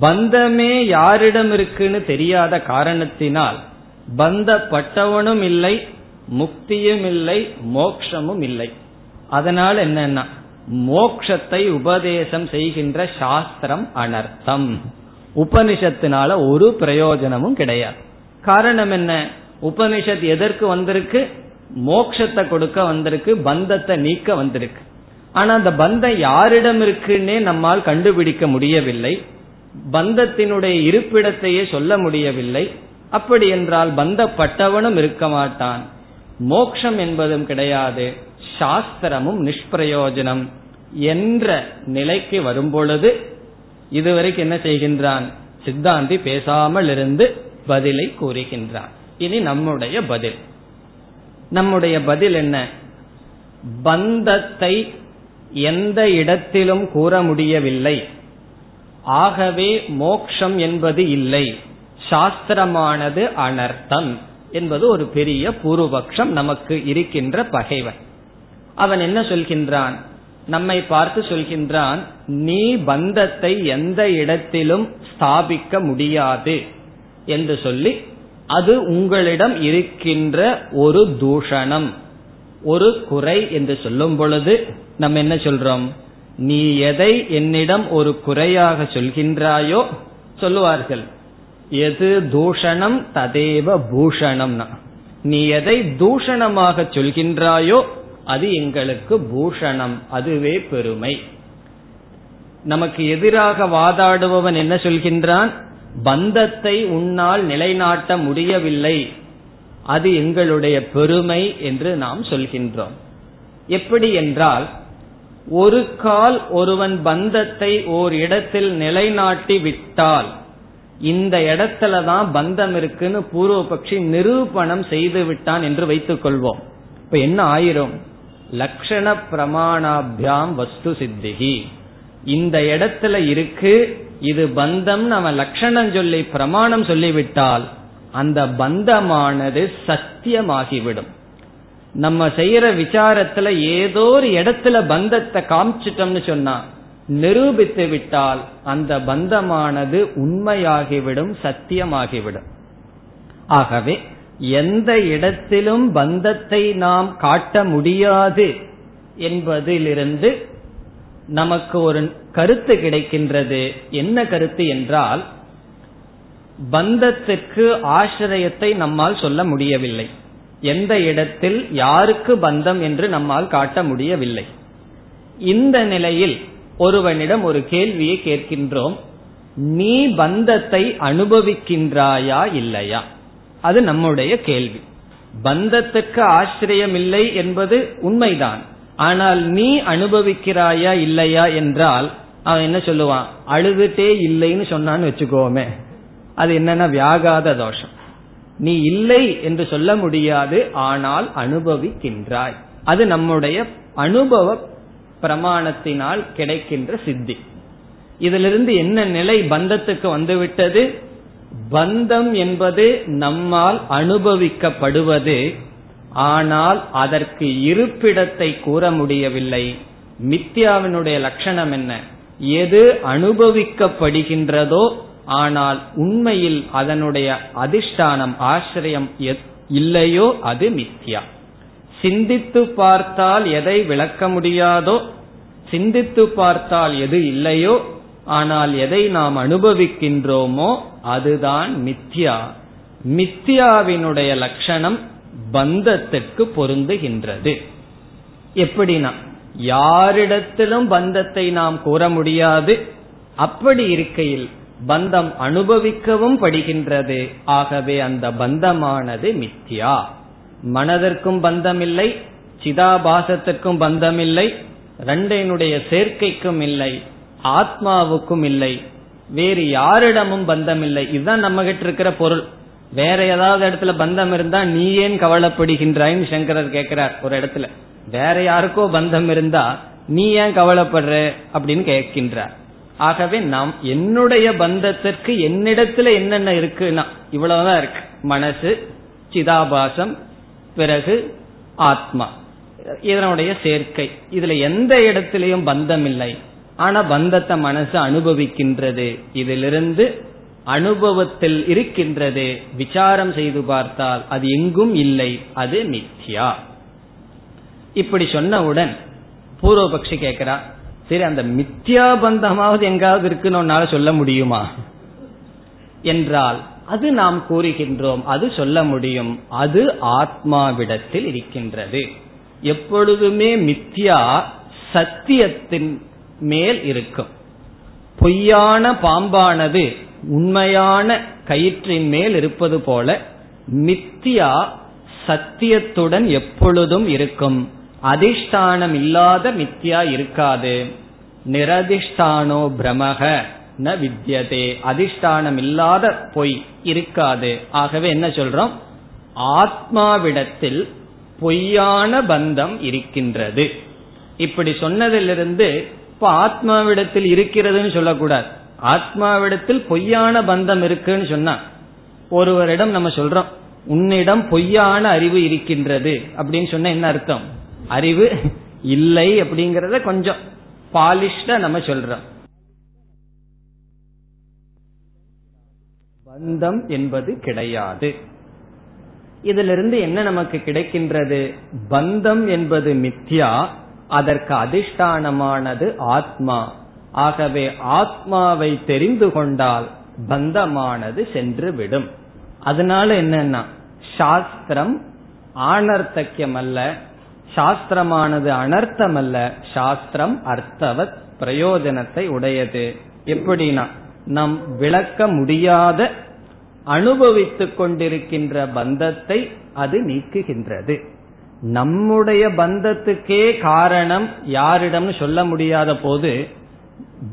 பந்தமே யாரிடம் இருக்குன்னு தெரியாத காரணத்தினால் பந்தப்பட்டவனும் இல்லை முக்தியும் இல்லை மோக்ஷமும் இல்லை. அதனால் என்னன்னா மோக்ஷத்தை உபதேசம் செய்கின்ற சாஸ்திரம் அனர்த்தம். உபனிஷத்தினால ஒரு பிரயோஜனமும் கிடையாது. காரணம் என்ன? உபனிஷத் எதற்கு வந்திருக்கு? மோக்ஷத்தை கொடுக்க வந்திருக்கு பந்தத்தை நீக்க வந்திருக்கு. ஆனா அந்த பந்தம் யாரிடம் இருக்குன்னே நம்மால் கண்டுபிடிக்க முடியவில்லை. பந்தத்தினுடைய இருப்பிடத்தையே சொல்ல முடியவில்லை. அப்படி என்றால் பந்தப்பட்டவனும் இருக்க மாட்டான். மோக்ஷம் என்பதும் கிடையாது. சாஸ்திரமும் நிஷ்பிரயோஜனம் என்ற நிலைக்கு வரும்பொழுது இதுவரைக்கும் என்ன செய்கின்றான்? சித்தாந்தி பேசாமல் இருந்து பதிலை கூறுகின்றான். இனி நம்முடைய பதில். நம்முடைய பதில் என்ன? பந்தத்தை எந்த இடத்திலும் கூற முடியவில்லை. ஆகவே மோக்ஷம் என்பது இல்லை. சாஸ்திரமானது அனர்த்தம் என்பது ஒரு பெரிய பூர்வபக்ஷம் நமக்கு இருக்கின்ற பகைவன். அவன் என்ன சொல்கின்றான்? நம்மை பார்த்து சொல்கின்றான் நீ பந்தத்தை எந்த இடத்திலும் ஸ்தாபிக்க முடியாது என்று சொல்லி அது உங்களிடம் இருக்கின்ற ஒரு தூஷணம் ஒரு குறை என்று சொல்லும் பொழுது நம்ம என்ன சொல்றோம்? நீ எதை என்னிடம் ஒரு குறையாக சொல்கின்றாயோ சொல்லுவார்கள். எது தூஷணம் ததேவ பூஷணம்னா. நீ எதை தூஷணமாக சொல்கின்றாயோ அது எங்களுக்கு பூஷணம் அதுவே பெருமை. நமக்கு எதிராக வாதாடுபவன் என்ன சொல்கின்றான்? பந்தத்தை உன்னால் நிலைநாட்ட முடியவில்லை. அது எங்களுடைய பெருமை என்று நாம் சொல்கின்றோம். எப்படி என்றால் ஒரு கால் ஒருவன் பந்தத்தை ஓர் இடத்தில் நிலைநாட்டி விட்டால் இந்த இடத்துல தான் பந்தம் இருக்குன்னு பூர்வபக்ஷி நிரூபணம் செய்து விட்டான் என்று வைத்துக் கொள்வோம். இப்ப என்ன ஆயிரும்? லக்ஷண பிரமாணாபியாம் வஸ்து சித்திகி இந்த இடத்துல இருக்கு இது பந்தம் நம்ம லட்சணம் சொல்லி பிரமாணம் சொல்லிவிட்டால் அந்த பந்தமானது சத்தியமாகிவிடும். நம்ம செய்யற விசாரத்துல ஏதோ ஒரு இடத்துல பந்தத்தை காமிச்சிட்டோம்னு சொன்னா நிரூபித்து விட்டால் அந்த பந்தமானது உண்மையாகிவிடும் சத்தியமாகிவிடும். ஆகவே எந்த இடத்திலும் பந்தத்தை நாம் காட்ட முடியாது என்பதிலிருந்து நமக்கு ஒரு கருத்து கிடைக்கின்றது. என்ன கருத்து என்றால் பந்தத்துக்கு ஆசிரியத்தை நம்மால் சொல்ல முடியவில்லை. எந்த இடத்தில் யாருக்கு பந்தம் என்று நம்மால் காட்ட முடியவில்லை. இந்த நிலையில் ஒருவனிடம் ஒரு கேள்வியை கேட்கின்றோம். நீ பந்தத்தை அனுபவிக்கின்றாயா இல்லையா? அது நம்முடைய கேள்வி. பந்தத்துக்கு ஆசிரியம் இல்லை என்பது உண்மைதான். ஆனால் நீ அனுபவிக்கிறாயா இல்லையா என்றால் அவன் என்ன சொல்லுவான்? அழுதுட்டே இல்லைன்னு சொன்னான்னு வச்சுக்கோமே. அது என்னன்னா வியாகாத தோஷம். நீ இல்லை என்று சொல்ல முடியாது ஆனால் அனுபவிக்கின்றாய். அது நம்முடைய அனுபவ பிரமாணத்தினால் கிடைக்கின்ற சித்தி. இதிலிருந்து என்ன நிலை பந்தத்துக்கு வந்துவிட்டது? பந்தம் என்பது நம்மால் அனுபவிக்கப்படுவது ஆனால் அதற்கு இருப்பிடத்தை கூற முடியவில்லை. மித்யாவினுடைய லட்சணம் என்ன? எது அனுபவிக்கப்படுகின்றதோ ஆனால் உண்மையில் அதனுடைய அதிஷ்டானம் ஆசிரியம் இல்லையோ அது மித்யா. சிந்தித்து பார்த்தால் எதை விளக்க முடியாதோ சிந்தித்து பார்த்தால் எது இல்லையோ ஆனால் எதை நாம் அனுபவிக்கின்றோமோ அதுதான் மித்யா. மித்யாவினுடைய லட்சணம் பந்தத்திற்கு பொருந்துகின்றது. எப்படின்னா யாரிடத்திலும் பந்தத்தை நாம் கூற முடியாது. அப்படி இருக்கையில் பந்தம் அனுபவிக்கவும் படுகின்றது. ஆகவே அந்த பந்தமானது மித்யா. மனதிற்கும் பந்தம் இல்லை சிதாபாசத்திற்கும் பந்தம் இல்லை ரெண்டினுடைய சேர்க்கைக்கும் இல்லை ஆத்மாவுக்கும் இல்லை வேறு யாரிடமும் பந்தம் இல்லை இதுதான் நம்ம கிட்ட இருக்கிற பொருள். வேற ஏதாவது இடத்துல பந்தம் இருந்தா நீ ஏன் கவலைப்படுகின்றாய்னு சங்கரர் கேட்கிறார் ஒரு இடத்துல. வேற யாருக்கோ பந்தம் இருந்தா நீ ஏன் கவலைப்படுற அப்படின்னு கேட்கின்றார். ஆகவே நாம் என்னுடைய பந்தத்திற்கு என்னிடத்துல என்னென்ன இருக்குன்னா இவ்வளவுதான் இருக்கு. மனசு சிதாபாசம் பிறகு ஆத்மா. இதனுடைய சேர்க்கை. இதுல எந்த இடத்திலையும் பந்தம் இல்லை. ஆனா பந்தத்தை மனசு அனுபவிக்கின்றது. இதிலிருந்து அனுபவத்தில் இருக்கின்றது விசாரம் செய்து பார்த்தால் அது எங்கும் இல்லை அது மித்யா. இப்படி சொன்னவுடன் பூர்வபக்ஷி கேட்கிறா சரி அந்த மித்யா பந்தமாவது எங்காவது இருக்குன்னு சொல்ல முடியுமா? என்றால் அது நாம் கூறுகின்றோம் அது சொல்ல முடியும் அது ஆத்மாவிடத்தில் இருக்கின்றது. எப்பொழுதுமே மித்யா சத்தியத்தின் மேல் இருக்கும். பொய்யான பாம்பானது உண்மையான கயிற்றின் மேல் இருப்பது போல மித்தியா சத்தியத்துடன் எப்பொழுதும் இருக்கும். அதிஷ்டானம் இல்லாத மித்தியா இருக்காது. நிரதிஷ்டானோ பிரமக ந வித்யதே. அதிஷ்டானம் இல்லாத பொய் இருக்காது. ஆகவே என்ன சொல்றோம்? ஆத்மாவிடத்தில் பொய்யான பந்தம் இருக்கின்றது. இப்படி சொன்னதிலிருந்து இப்ப ஆத்மாவிடத்தில் இருக்கிறதுன்னு சொல்லக்கூடாது. ஆத்மாவிடத்தில் பொய்யான பந்தம் இருக்குன்னு சொன்னா ஒருவரிடம் நம்ம சொல்றோம் உன்னிடம் பொய்யான அறிவு இருக்கின்றது. அப்படின்னு சொன்ன என்ன அர்த்தம்? அறிவு இல்லை அப்படிங்கறத கொஞ்சம் பாலிஷ்டா நம்ம சொல்றோம். பந்தம் என்பது கிடையாது. இதிலிருந்து என்ன நமக்கு கிடைக்கின்றது? பந்தம் என்பது மித்யா அதற்கு அதிஷ்டானமானது ஆத்மா. ஆகவே ஆத்மாவை தெரிந்து கொண்டால் பந்தமானது சென்று விடும் அதனால என்னன்னா சாஸ்திரம் ஆனர்த்தக்கியம் அல்ல சாஸ்திரமானது அனர்த்தம் அல்ல சாஸ்திரம் அர்த்தவத் பிரயோஜனத்தை உடையது. எப்படின்னா நம் விளக்க முடியாத அனுபவித்துக் கொண்டிருக்கின்ற பந்தத்தை அது நீக்குகின்றது. நம்முடைய பந்தத்துக்கே காரணம் யாரிடம்னு சொல்ல முடியாத போது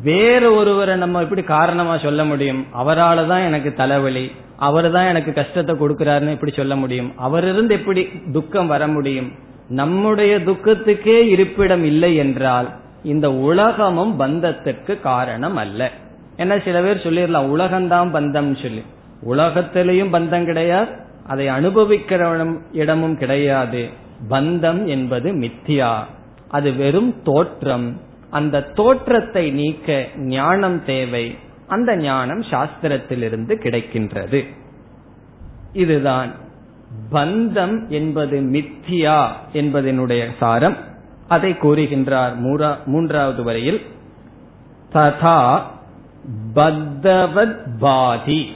வேற ஒருவரை நம்ம எப்படி காரணமா சொல்ல முடியும்? அவரால் தான் எனக்கு தலைவலி அவர் தான் எனக்கு கஷ்டத்தை கொடுக்கிறாருன்னு எப்படி சொல்ல முடியும்? அவரிருந்து எப்படி துக்கம் வர முடியும்? நம்முடைய துக்கத்துக்கே இருப்பிடம் இல்லை என்றால் இந்த உலகமும் பந்தத்திற்கு காரணம் அல்ல. என்ன சில பேர் சொல்லிடலாம் உலகம்தான் பந்தம் சொல்லி. உலகத்திலையும் பந்தம் கிடையாது அதை அனுபவிக்கிற இடமும் கிடையாது. பந்தம் என்பது மித்தியா. அது வெறும் தோற்றம். அந்த தோற்றத்தை நீக்க ஞானம் தேவை. அந்த ஞானம் சாஸ்திரத்திலிருந்து கிடைக்கின்றது. இதுதான் பந்தம் என்பது மித்தியா என்பதனுடைய சாரம். அதை கூறுகின்றார் மூன்றாவது வரையில். ததா பத்தவத் பாதி.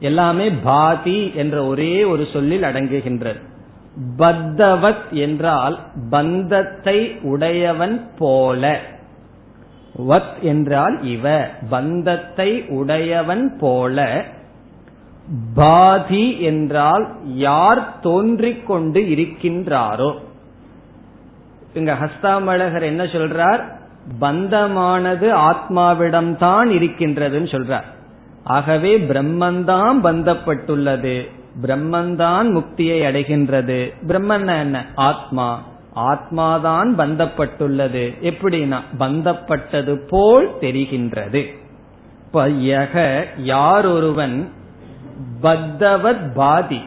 எல்லாமே பாதி என்ற ஒரே ஒரு சொல்லில் அடங்குகின்றது. பத்தவத் என்றால் பந்தத்தை உடையவன் போல. வத் என்றால் இவ பந்தத்தை உடையவன் போல. பாதி என்றால் யார் தோன்றிக் கொண்டு இருக்கின்றாரோ. இங்க ஹஸ்தாமழகர் என்ன சொல்றார்? பந்தமானது ஆத்மாவிடம்தான் இருக்கின்றதுன்னு சொல்றார். ஆகவே பிரம்மந்தான் பந்தப்பட்டுள்ளது. பிரம்மன்தான் முக்தியை அடைகின்றது. பிரம்மன் என்ன? ஆத்மா. ஆத்மாதான் பந்தப்பட்டுள்ளது. எப்படின்னா பந்தப்பட்டது போல் தெரிகின்றது. யார் ஒருவன் பத்தவத் பாதி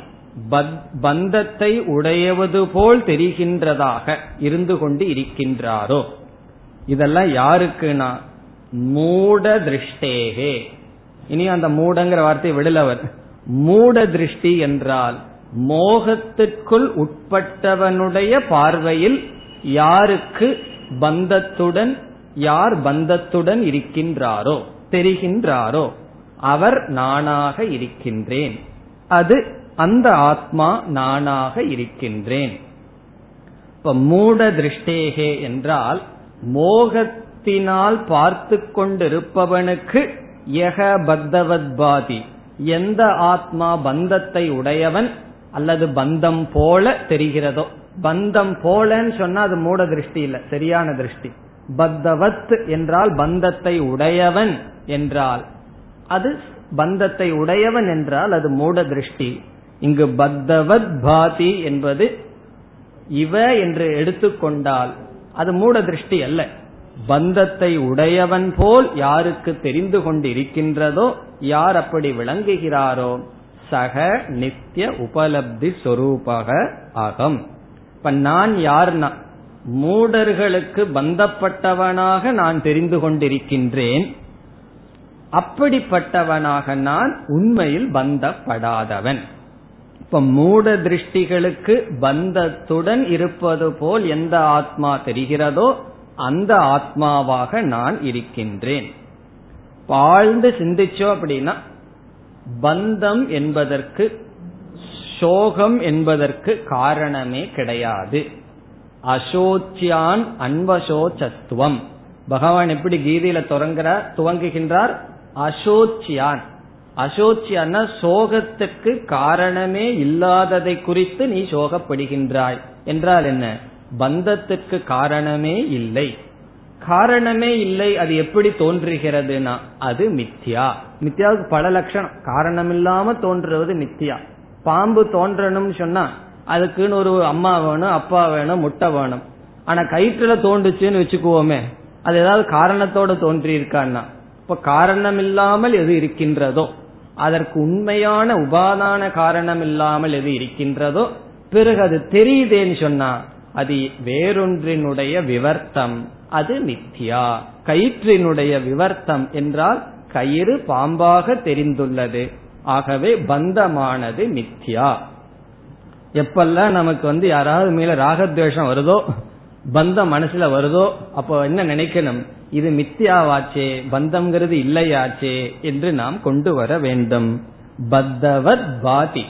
பந்தத்தை உடையவது போல் தெரிகின்றதாக இருந்து கொண்டு இருக்கின்றாரோ? இதெல்லாம் யாருக்குனா மூட திருஷ்டேகே. இனி அந்த மூடங்கிற வார்த்தை விடலவர் மூட திருஷ்டி என்றால் மோகத்திற்குள் உட்பட்டவனுடைய பார்வையில் யாருக்கு பந்தத்துடன் யார் பந்தத்துடன் இருக்கின்றாரோ தெரிகின்றாரோ அவர் நானாக இருக்கின்றேன். அது அந்த ஆத்மா நானாக இருக்கின்றேன். இப்ப மூட திருஷ்டேகே என்றால் மோகத்தினால் பார்த்து கொண்டிருப்பவனுக்கு யக எந்த ஆத்மா பந்தத்தை உடையவன் அல்லது பந்தம் போல தெரிகிறதோ பந்தம் போலன்னு சொன்னா அது மூட திருஷ்டி இல்ல சரியான திருஷ்டி. பத்தவத் என்றால் பந்தத்தை உடையவன் என்றால் அது பந்தத்தை உடையவன் என்றால் அது மூட திருஷ்டி. இங்கு பத்தவத் பாதி என்பது இவ என்று எடுத்துக்கொண்டால் அது மூட திருஷ்டி அல்ல. பந்தத்தை உடையவன் போல் யாருக்கு தெரிந்து கொண்டிருக்கின்றதோ யார் அப்படி விளங்குகிறாரோ சக நித்திய உபலப்தி சொரூபக அகம். இப்ப நான் யார்னா மூடர்களுக்கு பந்தப்பட்டவனாக நான் தெரிந்து கொண்டிருக்கின்றேன். அப்படிப்பட்டவனாக நான் உண்மையில் பந்தப்படாதவன். இப்ப மூட திருஷ்டிகளுக்கு பந்தத்துடன் இருப்பது போல் எந்த ஆத்மா தெரிகிறதோ அந்த ஆத்மாவாக நான் இருக்கின்றேன். பாழ்ந்து சிந்திச்சோம் அப்படின்னா பந்தம் என்பதற்கு சோகம் என்பதற்கு காரணமே கிடையாது. அசோச்சியான் அன்வசோச்சத்துவம். பகவான் எப்படி கீதையில தொடங்குறார் துவங்குகின்றார்? அசோச்சியான். அசோச்சியான சோகத்துக்கு காரணமே இல்லாததை குறித்து நீ சோகப்படுகின்றாய். என்றால் என்ன? பந்தத்துக்கு காரணமே இல்லை. காரணமே இல்லை அது எப்படி தோன்றுகிறதுனா அது மித்யா. மித்யாவுக்கு பல லட்சணம். காரணம் இல்லாம தோன்றுவது மித்யா. பாம்பு தோன்றணும்னு சொன்னா அதுக்குன்னு ஒரு அம்மா வேணும் அப்பா வேணும் முட்டை வேணும். ஆனா கயிற்றுல தோன்றுச்சுன்னு வச்சுக்குவோமே அது ஏதாவது காரணத்தோட தோன்றி இருக்கான்னா இப்ப காரணம் இல்லாமல் எது இருக்கின்றதோ அதற்கு உண்மையான உபாதான காரணம் இல்லாமல் எது இருக்கின்றதோ பிறகு அது தெரியுதேன்னு சொன்னா அது வேறொன்றினுடைய விவர்த்தம். அது மித்யா. கயிற்றினுடைய விவர்த்தம் என்றால் கயிறு பாம்பாக தெரிந்துள்ளது. ஆகவே பந்தமானது மித்யா. எப்பெல்லாம் நமக்கு வந்து யாராவது மேல ராகத்வேஷம் வருதோ பந்தம் மனசுல வருதோ அப்போ என்ன நினைக்கணும்? இது மித்தியாவாச்சே பந்தம்ங்கிறது இல்லையாச்சே என்று நாம் கொண்டு வர வேண்டும். பத்தவத் பாதி.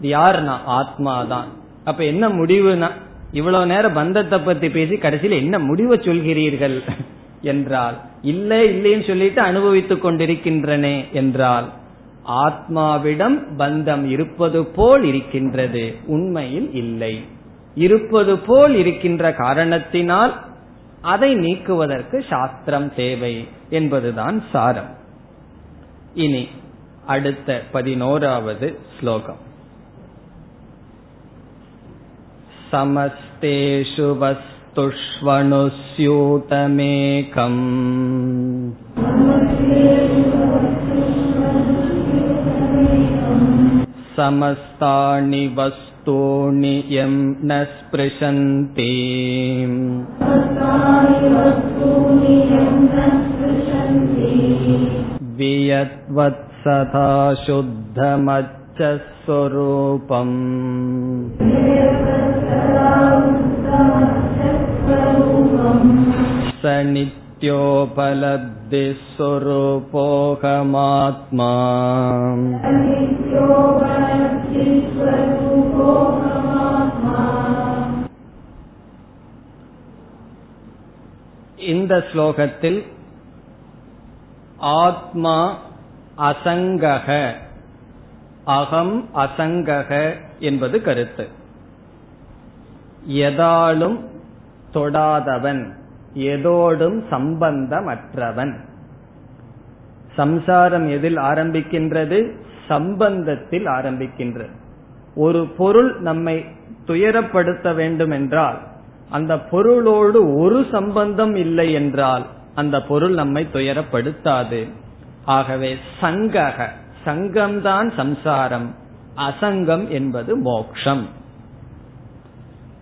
இது ஆத்மா ஆத்மாதான். அப்ப என்ன முடிவுனா இவ்வளவு நேரம் பந்தத்தை பத்தி பேசி கடைசியில் என்ன முடிவை சொல்கிறீர்கள் என்றால் இல்லை இல்லைன்னு சொல்லிட்டு அனுபவித்துக் கொண்டிருக்கின்றனே என்றால் ஆத்மாவிடம் பந்தம் இருப்பது போல் இருக்கின்றது உண்மையில் இல்லை. இருப்பது போல் இருக்கின்ற காரணத்தினால் அதை நீக்குவதற்கு சாஸ்திரம் தேவை என்பதுதான் சாரம். இனி அடுத்த பதினோராவது ஸ்லோகம். समस्तेषु वस्तुष्वणुस्यूतमेकम् समस्तानि वस्तूनि यं न स्पृशन्ति वियद्वत्सथा शुद्धमच्च स्वरूपम् स नित्योपलब्धिस्वरूपोऽहमात्मा இந்த ஸ்லோகத்தில் ஆத்மா அசங்கக அகம் அசங்கக என்பது கருத்து. எதாலும் தொடாதவன் எதோடும் சம்பந்தமற்றவன். சம்சாரம் எதில் ஆரம்பிக்கின்றது? சம்பந்தத்தில் ஆரம்பிக்கின்றது ஒரு பொருள் நம்மை துயரப்படுத்த வேண்டும் என்றால் அந்த பொருளோடு ஒரு சம்பந்தம் இல்லை என்றால் அந்த பொருள் நம்மை துயரப்படுத்தாது. ஆகவே சங்கக சங்கம்தான் சம்சாரம். அசங்கம் என்பது மோக்ஷம்.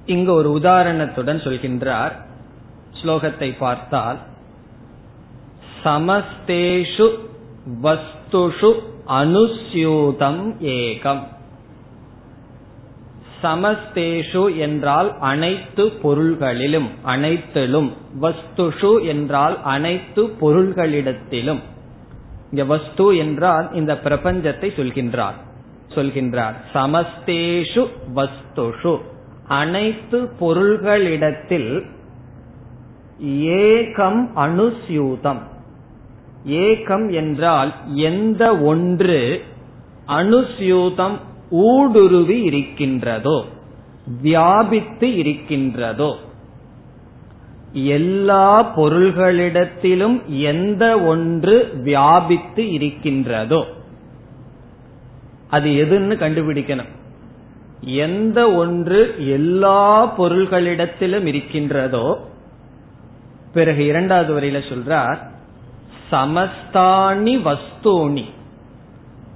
இங்கு ஒரு உதாரணத்துடன் சொல்கின்றார். ஸ்லோகத்தை பார்த்தால் சமஸ்தேஷு வஸ்துஷு அனுசியூதம் ஏகம். சமஸ்தேஷு என்றால் அனைத்து பொருள்களிலும் அனைத்திலும். வஸ்துஷு என்றால் அனைத்து பொருள்களிடத்திலும். இங்க வஸ்து என்றால் இந்த பிரபஞ்சத்தை சொல்கின்றார். சொல்கின்றார். சமஸ்தேஷு வஸ்துஷு. அனைத்து பொருள்களிடத்தில் ஏகம் அனுசியூதம் ஏகம் என்றால் எந்த ஒன்று அனுசியூதம் ஊடுருவி இருக்கின்றதோ வியாபித்து இருக்கின்றதோ. எல்லா பொருள்களிடத்திலும் எந்த ஒன்று வியாபித்து இருக்கின்றதோ அது எதுன்னு கண்டுபிடிக்கணும். எந்த ஒன்று எல்லா பொருள்களிடத்திலும் இருக்கின்றதோ பிறகு இரண்டாவது வரையில சொல்றார் சமஸ்தானி வஸ்தூனி.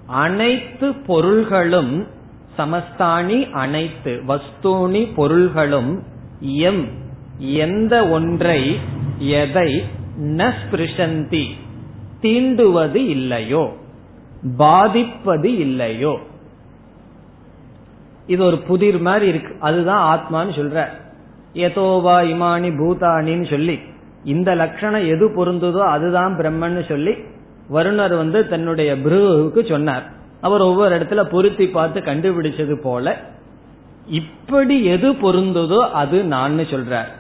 அனைத்து பொருள்களும் சமஸ்தானி அனைத்து வஸ்தூனி பொருள்களும் எம் எந்த ஒன்றை எதை நஸ்பிருஷந்தி தீண்டுவது இல்லையோ பாதிப்பது இல்லையோ. இது ஒரு புதிர் மாதிரி இருக்கு. அதுதான் ஆத்மான்னு சொல்ற. எதோவா இமானி பூதானின்னு சொல்லி இந்த லட்சணம் எது பொருந்ததோ அதுதான் பிரம்மன்னு சொல்லி வருணர் வந்து தன்னுடைய பிருகுவுக்கு சொன்னார். அவர் ஒவ்வொரு இடத்துல பொருத்தி பார்த்து கண்டுபிடிச்சது போல இப்படி எது பொருந்ததோ அது நான் சொல்றார்.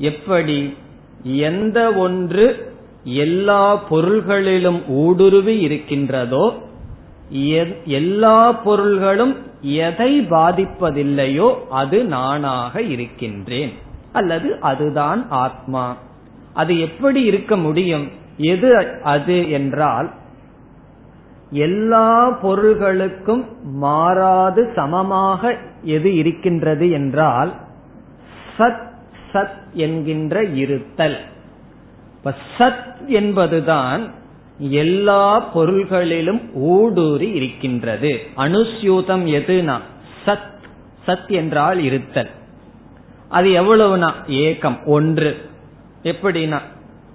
எப்படி? எந்த ஒன்று எல்லா பொருள்களிலும் ஊடுருவி இருக்கின்றதோ எல்லா பொருள்களும் எதை பாதிப்பதில்லையோ அது நானாக இருக்கின்றேன். அல்லது அதுதான் ஆத்மா. அது எப்படி இருக்க முடியும்? எது அது என்றால் எல்லா பொருள்களுக்கும் மாறாது சமமாக எது இருக்கின்றது என்றால் சத் சத் என்கின்ற இருத்தல். சத் என்பதுதான் எல்லா பொருள்களிலும் ஊடுருவி இருக்கின்றது. அனுசியூதம் எதுனா? சத். சத் என்றால் இருத்தல். அது எவ்வளவுனா? ஏகம் ஒன்று. எப்படின்னா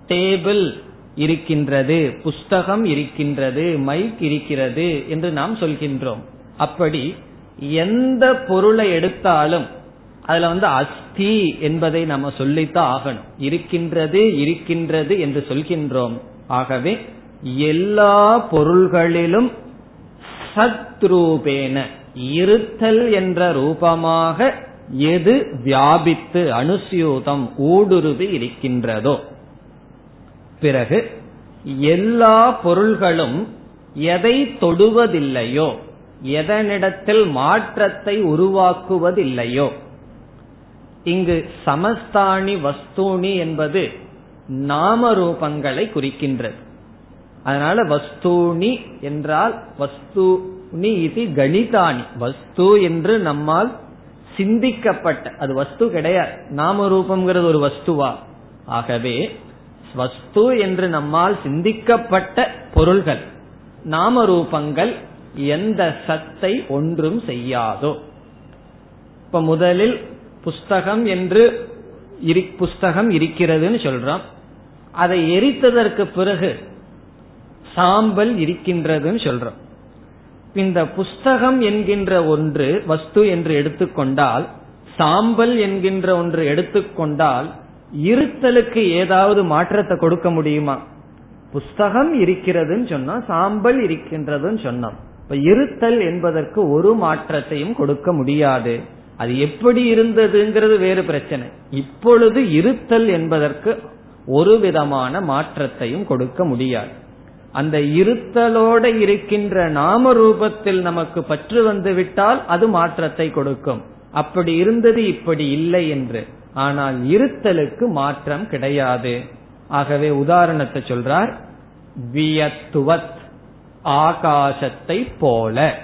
டேபிள் இருக்கின்றது புஸ்தகம் இருக்கின்றது மைக் இருக்கிறது என்று நாம் சொல்கின்றோம். அப்படி எந்த பொருளை எடுத்தாலும் அதுல வந்து அஸ்தி என்பதை நம்ம சொல்லித்தான் ஆகணும். இருக்கின்றது இருக்கின்றது என்று சொல்கின்றோம். ஆகவே எல்லா பொருள்களிலும் சத்ரூபேன இருத்தல் என்ற ரூபமாக எது வியாபித்து அனுசியூதம் ஊடுருவி இருக்கின்றதோ. பிறகு எல்லா பொருள்களும் எதை தொடுவதில்லையோ எதனிடத்தில் மாற்றத்தை உருவாக்குவதில்லையோ இங்கு சமஸ்தானி வஸ்தூனி என்பது நாம ரூபங்களை குறிக்கின்றது. அதனால வஸ்தூனி என்றால் வஸ்தூனி இது கணிதானி. வஸ்து என்று நம்மால் சிந்திக்கப்பட்ட அது வஸ்து கிடையாது. நாம ரூபம்ங்கிறது ஒரு வஸ்துவா? ஆகவே வஸ்து என்று நம்மால் சிந்திக்கப்பட்ட பொருள்கள் நாம ரூபங்கள் எந்த சத்தை ஒன்றும் செய்யாதோ. இப்ப முதலில் புஸ்தகம் என்று புஸ்தகம் இருக்கிறதுன்னு சொல்றோம். அதை எரித்ததற்கு பிறகு சாம்பல் இருக்கின்றதுன்னு சொல்றோம். இந்த புஸ்தகம் என்கின்ற ஒன்று வஸ்து என்று எடுத்துக்கொண்டால் சாம்பல் என்கின்ற ஒன்று எடுத்துக்கொண்டால் இருத்தலுக்கு ஏதாவது மாற்றத்தை கொடுக்க முடியுமா? புஸ்தகம் இருக்கிறதுன்னு சொன்னா சாம்பல் இருக்கின்றதுன்னு சொன்னோம். இப்ப இருத்தல் என்பதற்கு ஒரு மாற்றத்தையும் கொடுக்க முடியாது. அது எப்படி இருந்ததுங்கிறது வேறு பிரச்சனை. இப்பொழுது இருத்தல் என்பதற்கு ஒரு விதமான மாற்றத்தையும் கொடுக்க முடியாது. அந்த இருத்தலோட இருக்கின்ற நாம ரூபத்தில் நமக்கு பற்று வந்து விட்டால் அது மாற்றத்தை கொடுக்கும். அப்படி இருந்தது இப்படி இல்லை என்று. ஆனால் இருத்தலுக்கு மாற்றம் கிடையாது. ஆகவே உதாரணத்தை சொல்றார் வியத்துவத் ஆகாசத்தை போல.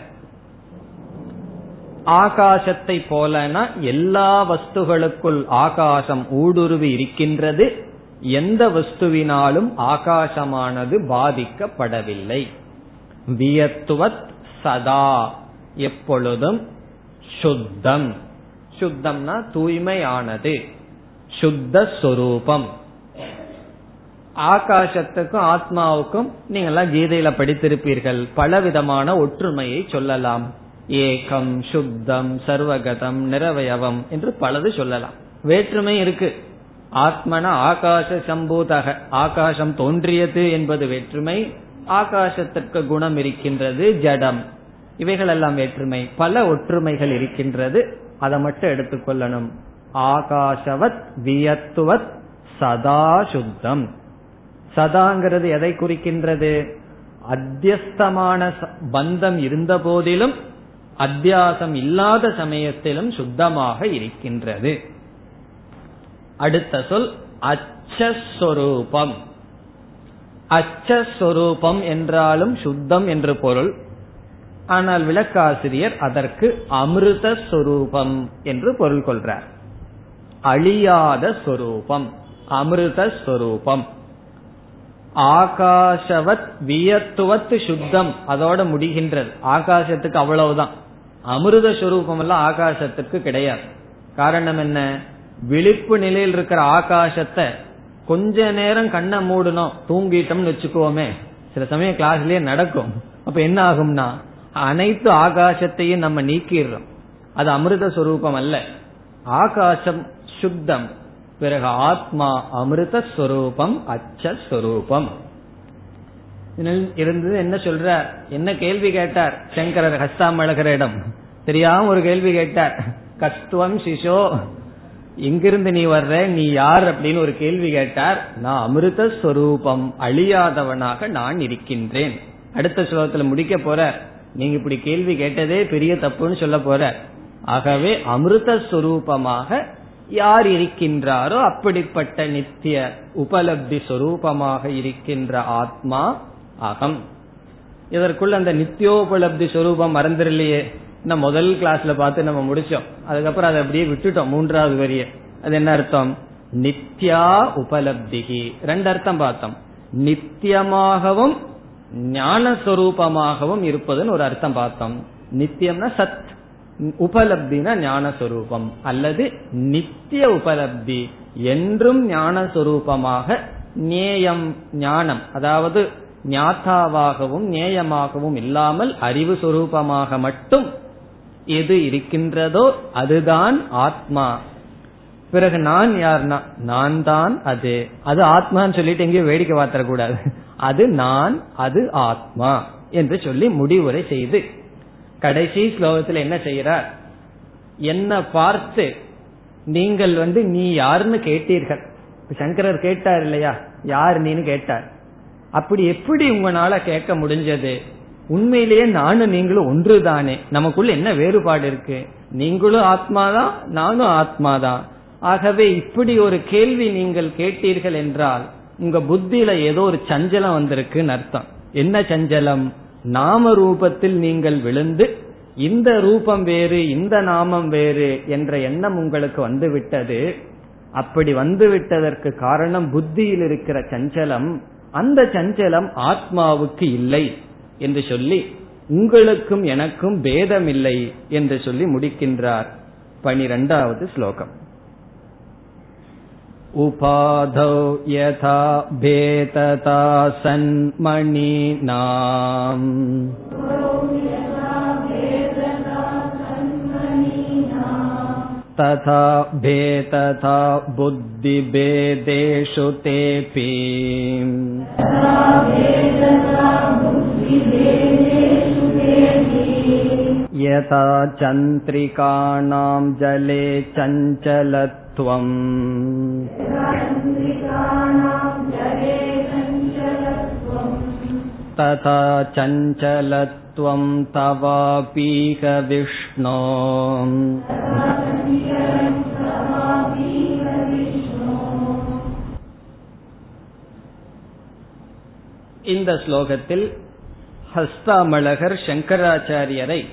ஆகாசத்தை போலனா எல்லா வஸ்துகளுக்குள் ஆகாசம் ஊடுருவி இருக்கின்றது. எந்த வஸ்துவினாலும் ஆகாசமானது பாதிக்கப்படவில்லை. வியத்துவத் சதா எப்பொழுதும் சுத்தம். சுத்தம்னா தூய்மையானது. சுத்த ஸ்வரூபம் ஆகாசத்துக்கும் ஆத்மாவுக்கும் நீங்கெல்லாம் கீதையில படித்திருப்பீர்கள். பலவிதமான ஒற்றுமையை சொல்லலாம். ஏகம் சுத்தம் சர்வகதம் நிறவயவம் என்று பலது சொல்லலாம். வேற்றுமை இருக்கு. ஆத்மன ஆகாச சம்பூதக. ஆகாசம் தோன்றியது என்பது வேற்றுமை. ஆகாசத்திற்கு குணம் இருக்கின்றது ஜடம். இவைகளெல்லாம் வேற்றுமை. பல ஒற்றுமைகள் இருக்கின்றது. அதை மட்டும் எடுத்துக்கொள்ளணும் ஆகாசவத் வியத்துவத் சதா சுத்தம். சதாங்கிறது எதை குறிக்கின்றது? அத்தியஸ்தமான பந்தம் இருந்த போதிலும் அத்தியாசம் இல்லாத சமயத்திலும் சுத்தமாக இருக்கின்றது. அடுத்த சொல் அச்சஸ்வரூபம். அச்சஸ்வரூபம் என்றாலும் சுத்தம் என்று பொருள். ஆனால் விளக்காசிரியர் அதற்கு அமிர்தஸ்வரூபம் என்று பொருள் கொள்றார். அழியாத ஸ்வரூபம் அமிர்தஸ்வரூபம். ஆகாஷவத் வியத்துவத் சுத்தம் அதோட முடிகின்றது. ஆகாசத்துக்கு அவ்வளவுதான். அமிர்த சுரூபம் எல்லாம் ஆகாசத்துக்கு கிடையாது. காரணம் என்ன? விழிப்பு நிலையில் இருக்கிற ஆகாசத்தை கொஞ்ச நேரம் கண்ணை மூடணும் தூங்கிட்டோம்னு வச்சுக்கோமே. சில சமயம் கிளாஸ்லயே நடக்கும். அப்ப என்ன ஆகும்னா அனைத்து ஆகாசத்தையும் நம்ம நீக்கிடுறோம். அது அமிர்த சுரூபம் அல்ல. ஆகாசம் சுத்தம். பிறகு ஆத்மா அமிர்த ஸ்வரூபம் அச்சஸ்வரூபம். இருந்தது என்ன சொல்றார்? என்ன கேள்வி கேட்டார்? சங்கரர் ஹஸ்தாமழகரிடம் தெரியாம ஒரு கேள்வி கேட்டார். கஸ்துவம் சிசோ எங்கிருந்து நீ வர்ற நீ யார்? அப்படின்னு ஒரு கேள்வி கேட்டார். நான் அமிர்த ஸ்வரூபம் அழியாதவனாக நான் இருக்கின்றேன். அடுத்த ஸ்லோகத்துல முடிக்க போற நீங்க இப்படி கேள்வி கேட்டதே பெரிய தப்புன்னு சொல்ல போற ஆகவே அமிர்த ஸ்வரூபமாக யார் இருக்கின்றாரோ அப்படிப்பட்ட நித்திய உபலப்தி சொரூபமாக இருக்கின்ற ஆத்மா அகம் இதற்குள்ள அந்த நித்தியோபலப்தி சொரூபம் மறந்துடலையே. நம்ம முதல் கிளாஸ்ல பார்த்து நம்ம முடிச்சோம். அதுக்கப்புறம் அதை அப்படியே விட்டுட்டோம் மூன்றாவது வரிய. அது என்ன அர்த்தம்? நித்யா உபலப்திகி ரெண்டு அர்த்தம் பார்த்தோம். நித்தியமாகவும் ஞானஸ்வரூபமாகவும் இருப்பதுன்னு ஒரு அர்த்தம் பார்த்தோம். நித்தியம்னா சத். உபலப்தினா ஞானஸ்வரூபம். அல்லது நித்திய உபலப்தி என்றும் ஞானஸ்வரூபமாக நேயம் ஞானம். அதாவது ஞாத்தாவாகவும் நேயமாகவும் இல்லாமல் அறிவு சுரூபமாக மட்டும் எது இருக்கின்றதோ அதுதான் ஆத்மா. பிறகு நான் யார்னா நான் தான் அது. அது ஆத்மான்னு சொல்லிட்டு எங்கேயும் வேடிக்கை பார்த்துடக்கூடாது அது நான் அது ஆத்மா என்று சொல்லி முடிவுரை செய்து கடைசி ஸ்லோகத்தில் என்ன செய்யறார் என்ன பார்த்து நீங்கள் வந்து நீ யாருன்னு கேட்டீர்கள். சங்கரர் கேட்டார் இல்லையா? யார் நீன்னு கேட்டார். அப்படி எப்படி உங்களால கேட்க முடிஞ்சது? உண்மையிலேயே நானும் நீங்களும் ஒன்று தானே நமக்குள்ள என்ன வேறுபாடு இருக்கு? நீங்களும் ஆத்மாதான் நானும் ஆத்மாதான். ஆகவே இப்படி ஒரு கேள்வி நீங்கள் கேட்டீர்கள் என்றால் உங்க புத்தியில ஏதோ ஒரு சஞ்சலம் வந்திருக்குன்னு அர்த்தம். என்ன சஞ்சலம்? நாம ரூபத்தில் நீங்கள் விழுந்து இந்த ரூபம் வேறு இந்த நாமம் வேறு என்ற எண்ணம் உங்களுக்கு வந்துவிட்டது. அப்படி வந்து விட்டதற்கு காரணம் புத்தியில் இருக்கிற சஞ்சலம் அந்த சஞ்சலம் ஆத்மாவுக்கு இல்லை என்று சொல்லி உங்களுக்கும் எனக்கும் பேதம் இல்லை என்று சொல்லி முடிக்கின்றார் பனிரெண்டாவது ஸ்லோகம் उपाधौ यथा भेदता सन्मणीनाम् तथा भेदता बुद्धिभेदेषु तेऽपि यथा चन्द्रिकाणां जले चञ्चलत्वम् तथा चञ्चलत्वं तवापीह विष्णो இந்த ஸ்லோகத்தில் ஹஸ்தாமலகர் சங்கராச்சாரியரை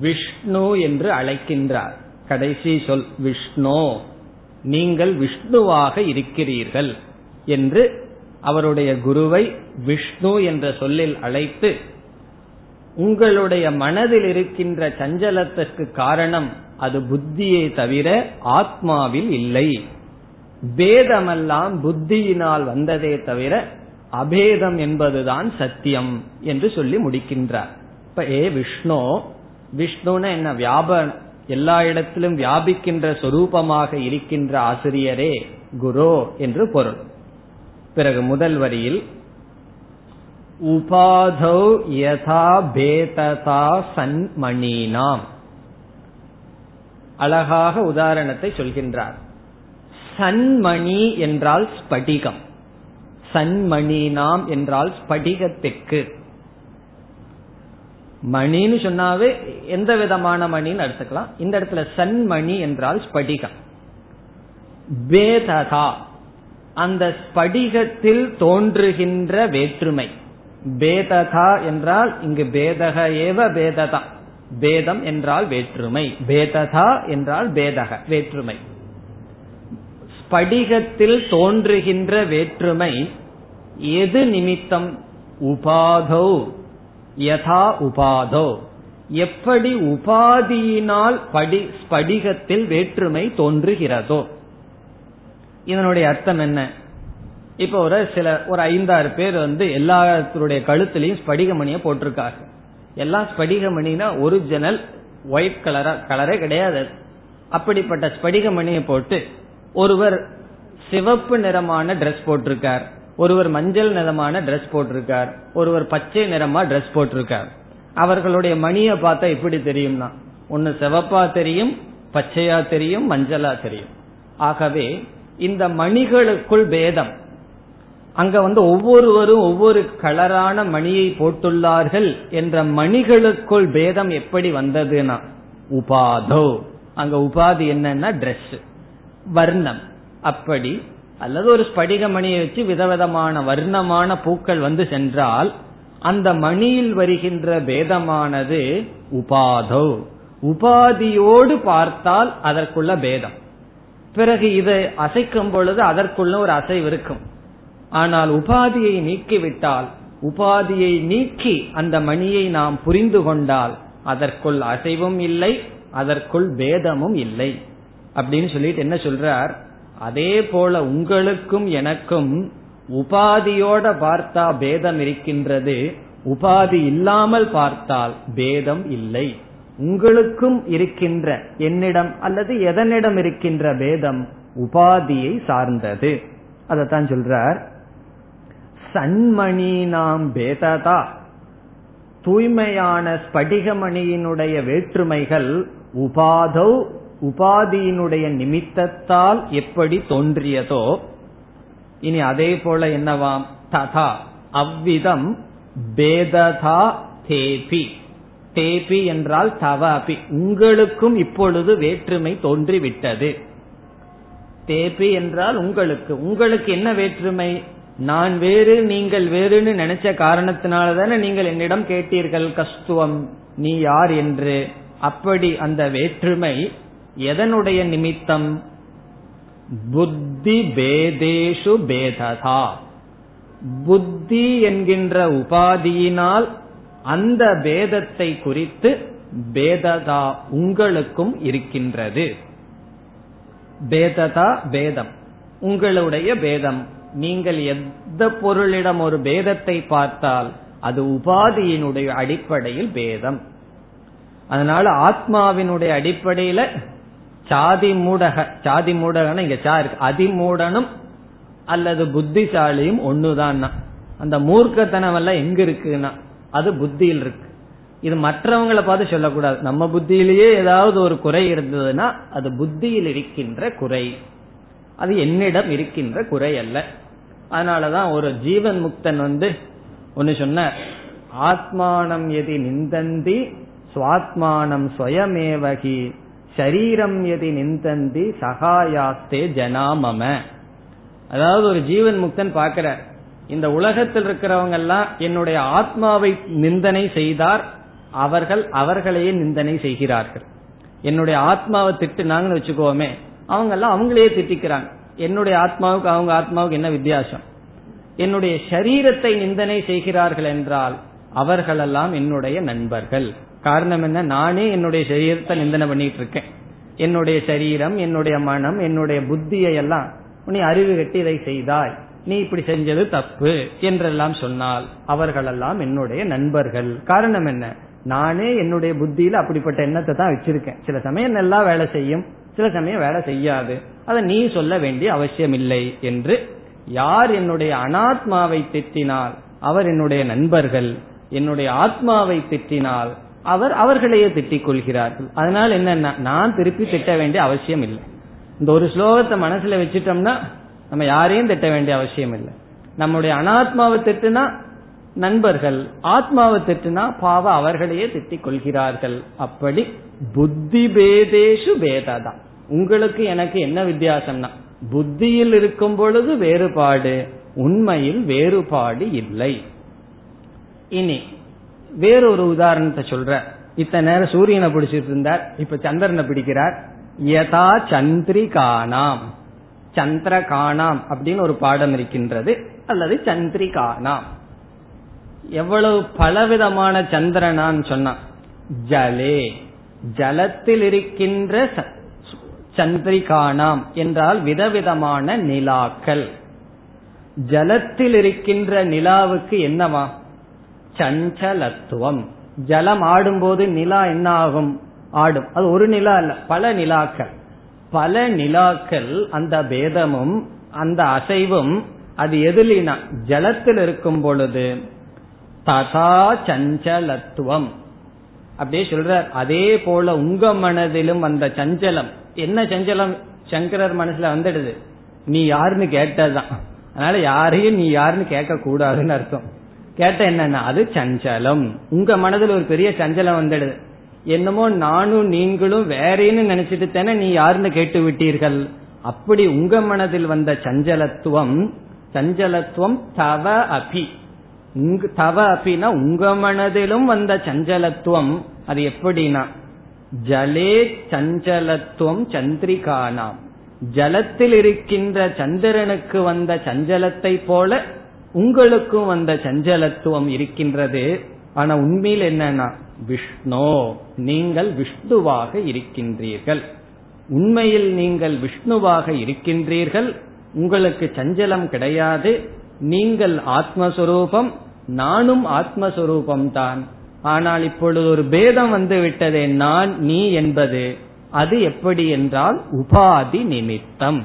விஷ்ணு என்று அழைக்கின்றார். கடைசி சொல் விஷ்ணு. நீங்கள் விஷ்ணுவாக இருக்கிறீர்கள் என்று அவருடைய குருவை விஷ்ணு என்ற சொல்லில் அழைத்து உங்களுடைய மனதில் இருக்கின்ற சஞ்சலத்திற்கு காரணம் அது புத்தியை தவிர ஆத்மாவில் இல்லை. பேதமெல்லாம் புத்தியினால் வந்ததே தவிர அபேதம் என்பதுதான் சத்தியம் என்று சொல்லி முடிக்கின்றார். இப்ப ஏ விஷ்ணு விஷ்ணுன்னு என்ன? வியாப எல்லா இடத்திலும் வியாபிக்கின்ற சொரூபமாக இருக்கின்ற ஆசிரியரே குரு என்று பொருள். பிறகு முதல் வரியில் உபாதௌ யதா பேததா சன்மணீனாம். அழகாக உதாரணத்தை சொல்கின்றார். சன்மணி என்றால் ஸ்படிகம். சன்மணி நாம் என்றால் ஸ்படிகத்திற்கு. மணின்னு சொன்னாவே எந்த விதமான மணின்னு எடுத்துக்கலாம். இந்த இடத்துல சன்மணி என்றால் ஸ்படிகம். பேததா அந்த ஸ்படிகத்தில் தோன்றுகின்ற வேற்றுமை. பேததா என்றால் இங்கு பேதக ஏவ பேததா. பேதம் என்றால் வேற்றுமை. பேததா என்றால் பேதக வேற்றுமை. ஸ்படிகத்தில் தோன்றுகின்ற வேற்றுமை எது நிமித்தம் உபாதோ? யதா உபாதோ. எப்படி உபாதியினால் படி ஸ்படிகத்தில் வேற்றுமை தோன்றுகிறதோ? இதனுடைய அர்த்தம் என்ன? இப்ப ஒரு சில ஒரு ஐந்தாறு பேர் வந்து எல்லாத்துடைய கழுத்துலயும் ஸ்படிகமணியை போட்டிருக்காங்க. எல்லாம் ஸ்படிகமணினா ஒரிஜினல் ஒயிட் கலரா கலரே கிடையாது. அப்படிப்பட்ட ஸ்படிகமணியை போட்டு ஒருவர் சிவப்பு நிறமான டிரெஸ் போட்டிருக்கார். ஒருவர் மஞ்சள் நிறமான டிரெஸ் போட்டிருக்கார். ஒருவர் பச்சை நிறமா டிரெஸ் போட்டிருக்கார். அவர்களுடைய மணியை பார்த்தா எப்படி தெரியும்னா ஒன்னு சிவப்பா தெரியும் பச்சையா தெரியும் மஞ்சளா தெரியும். ஆகவே இந்த மணிகளுக்குள் பேதம். அங்க வந்து ஒவ்வொருவரும் ஒவ்வொரு கலரான மணியை போட்டுள்ளார்கள் என்ற மணிகளுக்குள் பேதம் எப்படி வந்ததுன்னா உபாதோ. அங்க உபாதி என்னன்னா ட்ரெஸ் வர்ணம். அப்படி அல்லது ஒரு ஸ்படிக மணியை வச்சு விதவிதமான வர்ணமான பூக்கள் வந்து சென்றால் அந்த மணியில் வருகின்ற பேதமானது உபாதோ. உபாதியோடு பார்த்தால் அதற்குள்ள பேதம். பிறகு இதை அசைக்கும் பொழுது அதற்குள்ள ஒரு அசைவு இருக்கும். ஆனால் உபாதியை நீக்கிவிட்டால் உபாதியை நீக்கி அந்த மணியை நாம் புரிந்து கொண்டால் அதற்குள் அசைவும் இல்லை அதற்குள் பேதமும் இல்லை. அப்படின்னு சொல்லிட்டு என்ன சொல்றார்? அதே போல உங்களுக்கும் எனக்கும் உபாதியோட பார்த்தா பேதம் இருக்கின்றது உபாதி இல்லாமல் பார்த்தால் பேதம் இல்லை. உங்களுக்கும் இருக்கின்ற என்னிடம் அல்லது எதனிடம் இருக்கின்ற பேதம் உபாதியை சார்ந்தது. அதத்தான் சொல்றார். சன்மணி நாம் பேததா? தூய்மையான ஸ்படிகமணியினுடைய வேற்றுமைகள் உபாதௌ உபாதியினுடைய நிமித்தத்தால் எப்படி தோன்றியதோ இனி அதே போல என்னவாம்? ததா அவ்விதம் பேததா தேபி. தேபி என்றால் தவாபி. உங்களுக்கும் இப்பொழுது வேற்றுமை தோன்றிவிட்டது. தேபி என்றால் உங்களுக்கு. உங்களுக்கு என்ன வேற்றுமை? நான் வேறு நீங்கள் வேறுன்னு நினைச்ச காரணத்தினால தானே நீங்கள் என்னிடம் கேட்டீர்கள் கஸ்துவம் நீ யார் என்று. அப்படி அந்த வேற்றுமை எதனுடைய நிமித்தம்? புத்தி பேதேஷு பேததா. புத்தி என்கின்ற உபாதியினால் அந்த பேதத்தை குறித்து பேததா உங்களுக்கும் இருக்கின்றது. பேததா பேதம் உங்களுடைய பேதம். நீங்கள் எந்த பொருளிடம் ஒரு பேதத்தை பார்த்தால் அது உபாதியினுடைய அடிப்படையில் பேதம். அதனால ஆத்மாவினுடைய அடிப்படையில சாதி மூடக சாதி மூடகன இங்க சா இருக்கு. அதிமூடனும் அல்லது புத்திசாலியும் ஒண்ணுதான் அந்த மூர்க்கத்தனம் எல்லாம் எங்க இருக்குன்னா அது புத்தியில் இருக்கு. இது மற்றவங்களை பார்த்து சொல்லக்கூடாது. நம்ம புத்தியிலேயே ஏதாவது ஒரு குறை இருந்ததுன்னா அது புத்தியில் இருக்கின்ற குறை. அது என்னிடம் இருக்கின்ற குறை அல்ல அதனாலதான் ஒரு ஜீவன் முக்தன் வந்து ஒன்னு சொன்ன ஆத்மானம் எதி நிந்தந்தி சுவாத்மானம் ஸ்வயமேவகி சரீரம் எதி நிந்தந்தி சகாயாஸ்தே ஜனாமம. அதாவது ஒரு ஜீவன் முக்தன் பாக்கிற இந்த உலகத்தில் இருக்கிறவங்க எல்லாம் என்னுடைய ஆத்மாவை நிந்தனை செய்தார் அவர்கள் அவர்களையே நிந்தனை செய்கிறார்கள். என்னுடைய ஆத்மாவை திட்டுனாங்கன்னு வச்சுக்கோமே அவங்க எல்லாம் அவங்களையே திட்டிக்கிறாங்க. என்னுடைய ஆத்மாவுக்கு அவங்க ஆத்மாவுக்கு என்ன வித்தியாசம்? என்னுடைய சரீரத்தை நிந்தனை செய்கிறார்கள் என்றால் அவர்களெல்லாம் என்னுடைய நண்பர்கள். காரணம் என்ன? நானே என்னுடைய சரீரத்தை நிந்தனை பண்ணிட்டு இருக்கேன் என்னுடைய சரீரம் என்னுடைய மனம் என்னுடைய புத்தியை எல்லாம் நீ அறிவு கட்டி இதை செய்தாய். நீ இப்படி செஞ்சது தப்பு என்றெல்லாம் சொன்னால் அவர்களெல்லாம் என்னுடைய நண்பர்கள். காரணம் என்ன? நானே என்னுடைய புத்தியில அப்படிப்பட்ட எண்ணத்தை தான் வச்சிருக்கேன். சில சமயம் நல்லா வேலை செய்யும். சில சமயம் வேலை செய்யாது. அதை நீ சொல்ல வேண்டிய அவசியம் இல்லை என்று யார் என்னுடைய அனாத்மாவை திட்டினால் அவர் என்னுடைய நண்பர்கள் என்னுடைய ஆத்மாவை திட்டினால் அவர் அவர்களையே திட்டிக் கொள்கிறார்கள். அதனால என்ன நான் திருப்பி திட்ட வேண்டிய அவசியம் இல்லை. இந்த ஒரு ஸ்லோகத்தை மனசுல வச்சுட்டோம்னா நம்ம யாரையும் திட்ட வேண்டிய அவசியம் இல்லை. நம்முடைய அனாத்மாவை திட்டுனா நண்பர்கள் ஆத்மாவை திட்டுனா பாவ அவர்களையே திட்டிக் கொள்கிறார்கள். அப்படி புத்தி பேதேஷு பேததான் உங்களுக்கு எனக்கு என்ன வித்தியாசம்னா புத்தியில் இருக்கும் பொழுது வேறுபாடு உண்மையில் வேறுபாடு இல்லை. இனி வேறொரு உதாரணத்தை சொல்ற இத்தனை நேரம் சூரியனை பிடிச்சிட்டு இருந்தார் இப்ப சந்திரனை பிடிக்கிறார். யதா சந்திரிகானாம் சந்திரகானாம் அப்படின்னு ஒரு பாடம் இருக்கின்றது அல்லது சந்திரிகானாம். எவ்வளவு பலவிதமான சந்திரனான்னு சொன்னான் ஜலே ஜலத்தில் இருக்கின்ற சந்திரிகானாம் என்றால் விதவிதமான நிலாக்கள். ஜலத்தில் இருக்கின்ற நிலாவுக்கு என்னவா? சஞ்சலத்துவம். ஜலம் ஆடும்போது நிலா என்ன ஆகும் ஆடும். அது ஒரு நிலா அல்ல பல நிலாக்கள். பல நிலாக்கள் அந்த பேதமும் அந்த அசைவும் அது எதிலினா ஜலத்தில் இருக்கும் பொழுது ததா சஞ்சலத்துவம். அப்படியே சொல்ற அதே போல உங்க மனதிலும் அந்த சஞ்சலம் என்ன சஞ்சலம் சங்கரர் மனசுல வந்துடுது? நீ யாருன்னு கேட்டதுதான். அதனால யாரையும் நீ யாருன்னு கேட்க கூடாதுன்னு அர்த்தம். கேட்ட என்னன்னா அது சஞ்சலம். உங்க மனதில் ஒரு பெரிய சஞ்சலம் வந்துடுது. என்னமோ நானும் நீங்களும் வேறேன்னு நினைச்சிட்டு தானே நீ யாருன்னு கேட்டு விட்டீர்கள். அப்படி உங்க மனதில் வந்த சஞ்சலத்துவம் சஞ்சலத்துவம் தவ அபி. தவ அபினா உங்க மனதிலும் வந்த சஞ்சலத்துவம். அது எப்படின்னா ஜலே சஞ்சலத்துவம் சந்திரிகானாம். ஜலத்தில் இருக்கின்ற சந்திரனுக்கு வந்த சஞ்சலத்தை போல உங்களுக்கும் வந்த சஞ்சலத்துவம் இருக்கின்றது. ஆனா உண்மையில் என்னன்னா விஷ்ணு நீங்கள் விஷ்ணுவாக இருக்கின்றீர்கள். உண்மையில் நீங்கள் விஷ்ணுவாக இருக்கின்றீர்கள். உங்களுக்கு சஞ்சலம் கிடையாது. நீங்கள் ஆத்மஸ்வரூபம் நானும் ஆத்மஸ்வரூபம் தான் ஆனால் இப்பொழுது ஒரு பேதம் வந்து விட்டதே நான் நீ என்பது அது எப்படி என்றால் உபாதி நிமித்தம்.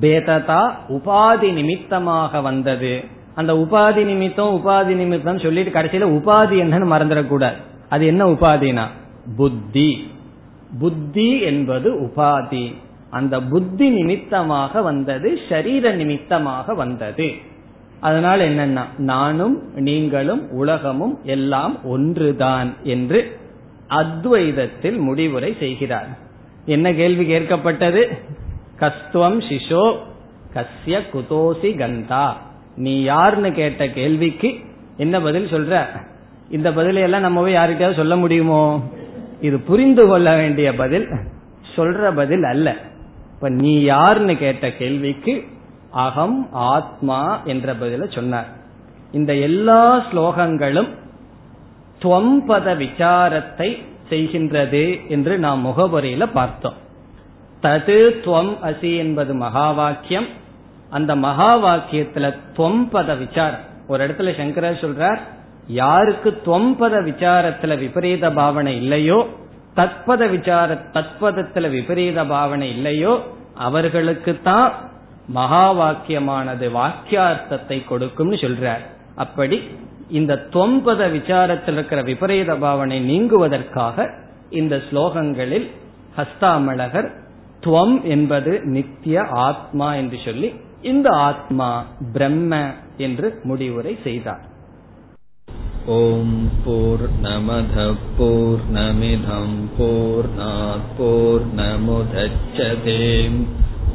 பேததா உபாதி நிமித்தமாக வந்தது. அந்த உபாதி நிமித்தம் உபாதி நிமித்தம் சொல்லிட்டு கடைசியில உபாதி என்னன்னு மறந்துடக்கூடாது. அது என்ன உபாதினா? புத்தி. புத்தி என்பது உபாதி. அந்த புத்தி நிமித்தமாக வந்தது சரீர நிமித்தமாக வந்தது. அதனால் என்னன்னா நானும் நீங்களும் உலகமும் எல்லாம் ஒன்றுதான் என்று அத்வைதத்தில் முடிவுரை செய்கிறார். என்ன கேள்வி கேட்கப்பட்டது? கஸ்துவம் சிஷோ கஸ்ய குதோசி கந்தா. நீ யாருன்னு கேட்ட கேள்விக்கு என்ன பதில் சொல்ற? இந்த பதிலையெல்லாம் நம்ம போய் யார்கிட்டயாவது சொல்ல முடியுமோ? இது புரிந்து கொள்ள வேண்டிய பதில் சொல்ற பதில் அல்ல. இப்ப நீ யாருன்னு கேட்ட கேள்விக்கு அகம் ஆத்மா என்ற பதில சொன்னார். இந்த எல்லா ஸ்லோகங்களும் துவம்பத விசாரத்தை செய்கின்றது என்று நாம் முகவரியில பார்த்தோம். தது துவம் அசி என்பது மகா வாக்கியம் அந்த மகா வாக்கியத்துல துவம்பத விசாரம். ஒரு இடத்துல சங்கரர் சொல்றார் யாருக்கு துவம்பத விசாரத்துல விபரீத பாவனை இல்லையோ தத்பத விசார தத்பதத்துல விபரீத பாவனை இல்லையோ அவர்களுக்கு தான் மகா வாக்கியமானது வாக்கியார்த்தத்தை கொடுக்கும்னு சொல்றார். அப்படி இந்த தொம்பத விசாரத்தில் இருக்கிற விபரீத பாவனை நீங்குவதற்காக இந்த ஸ்லோகங்களில் ஹஸ்தாமலகர் துவம் என்பது நித்திய ஆத்மா என்று சொல்லி இந்த ஆத்மா பிரம்ம என்று முடிவுரை செய்தார். ஓம் போர் நமத போர் நமிதம் போர் போர் நமுதச்சதேம்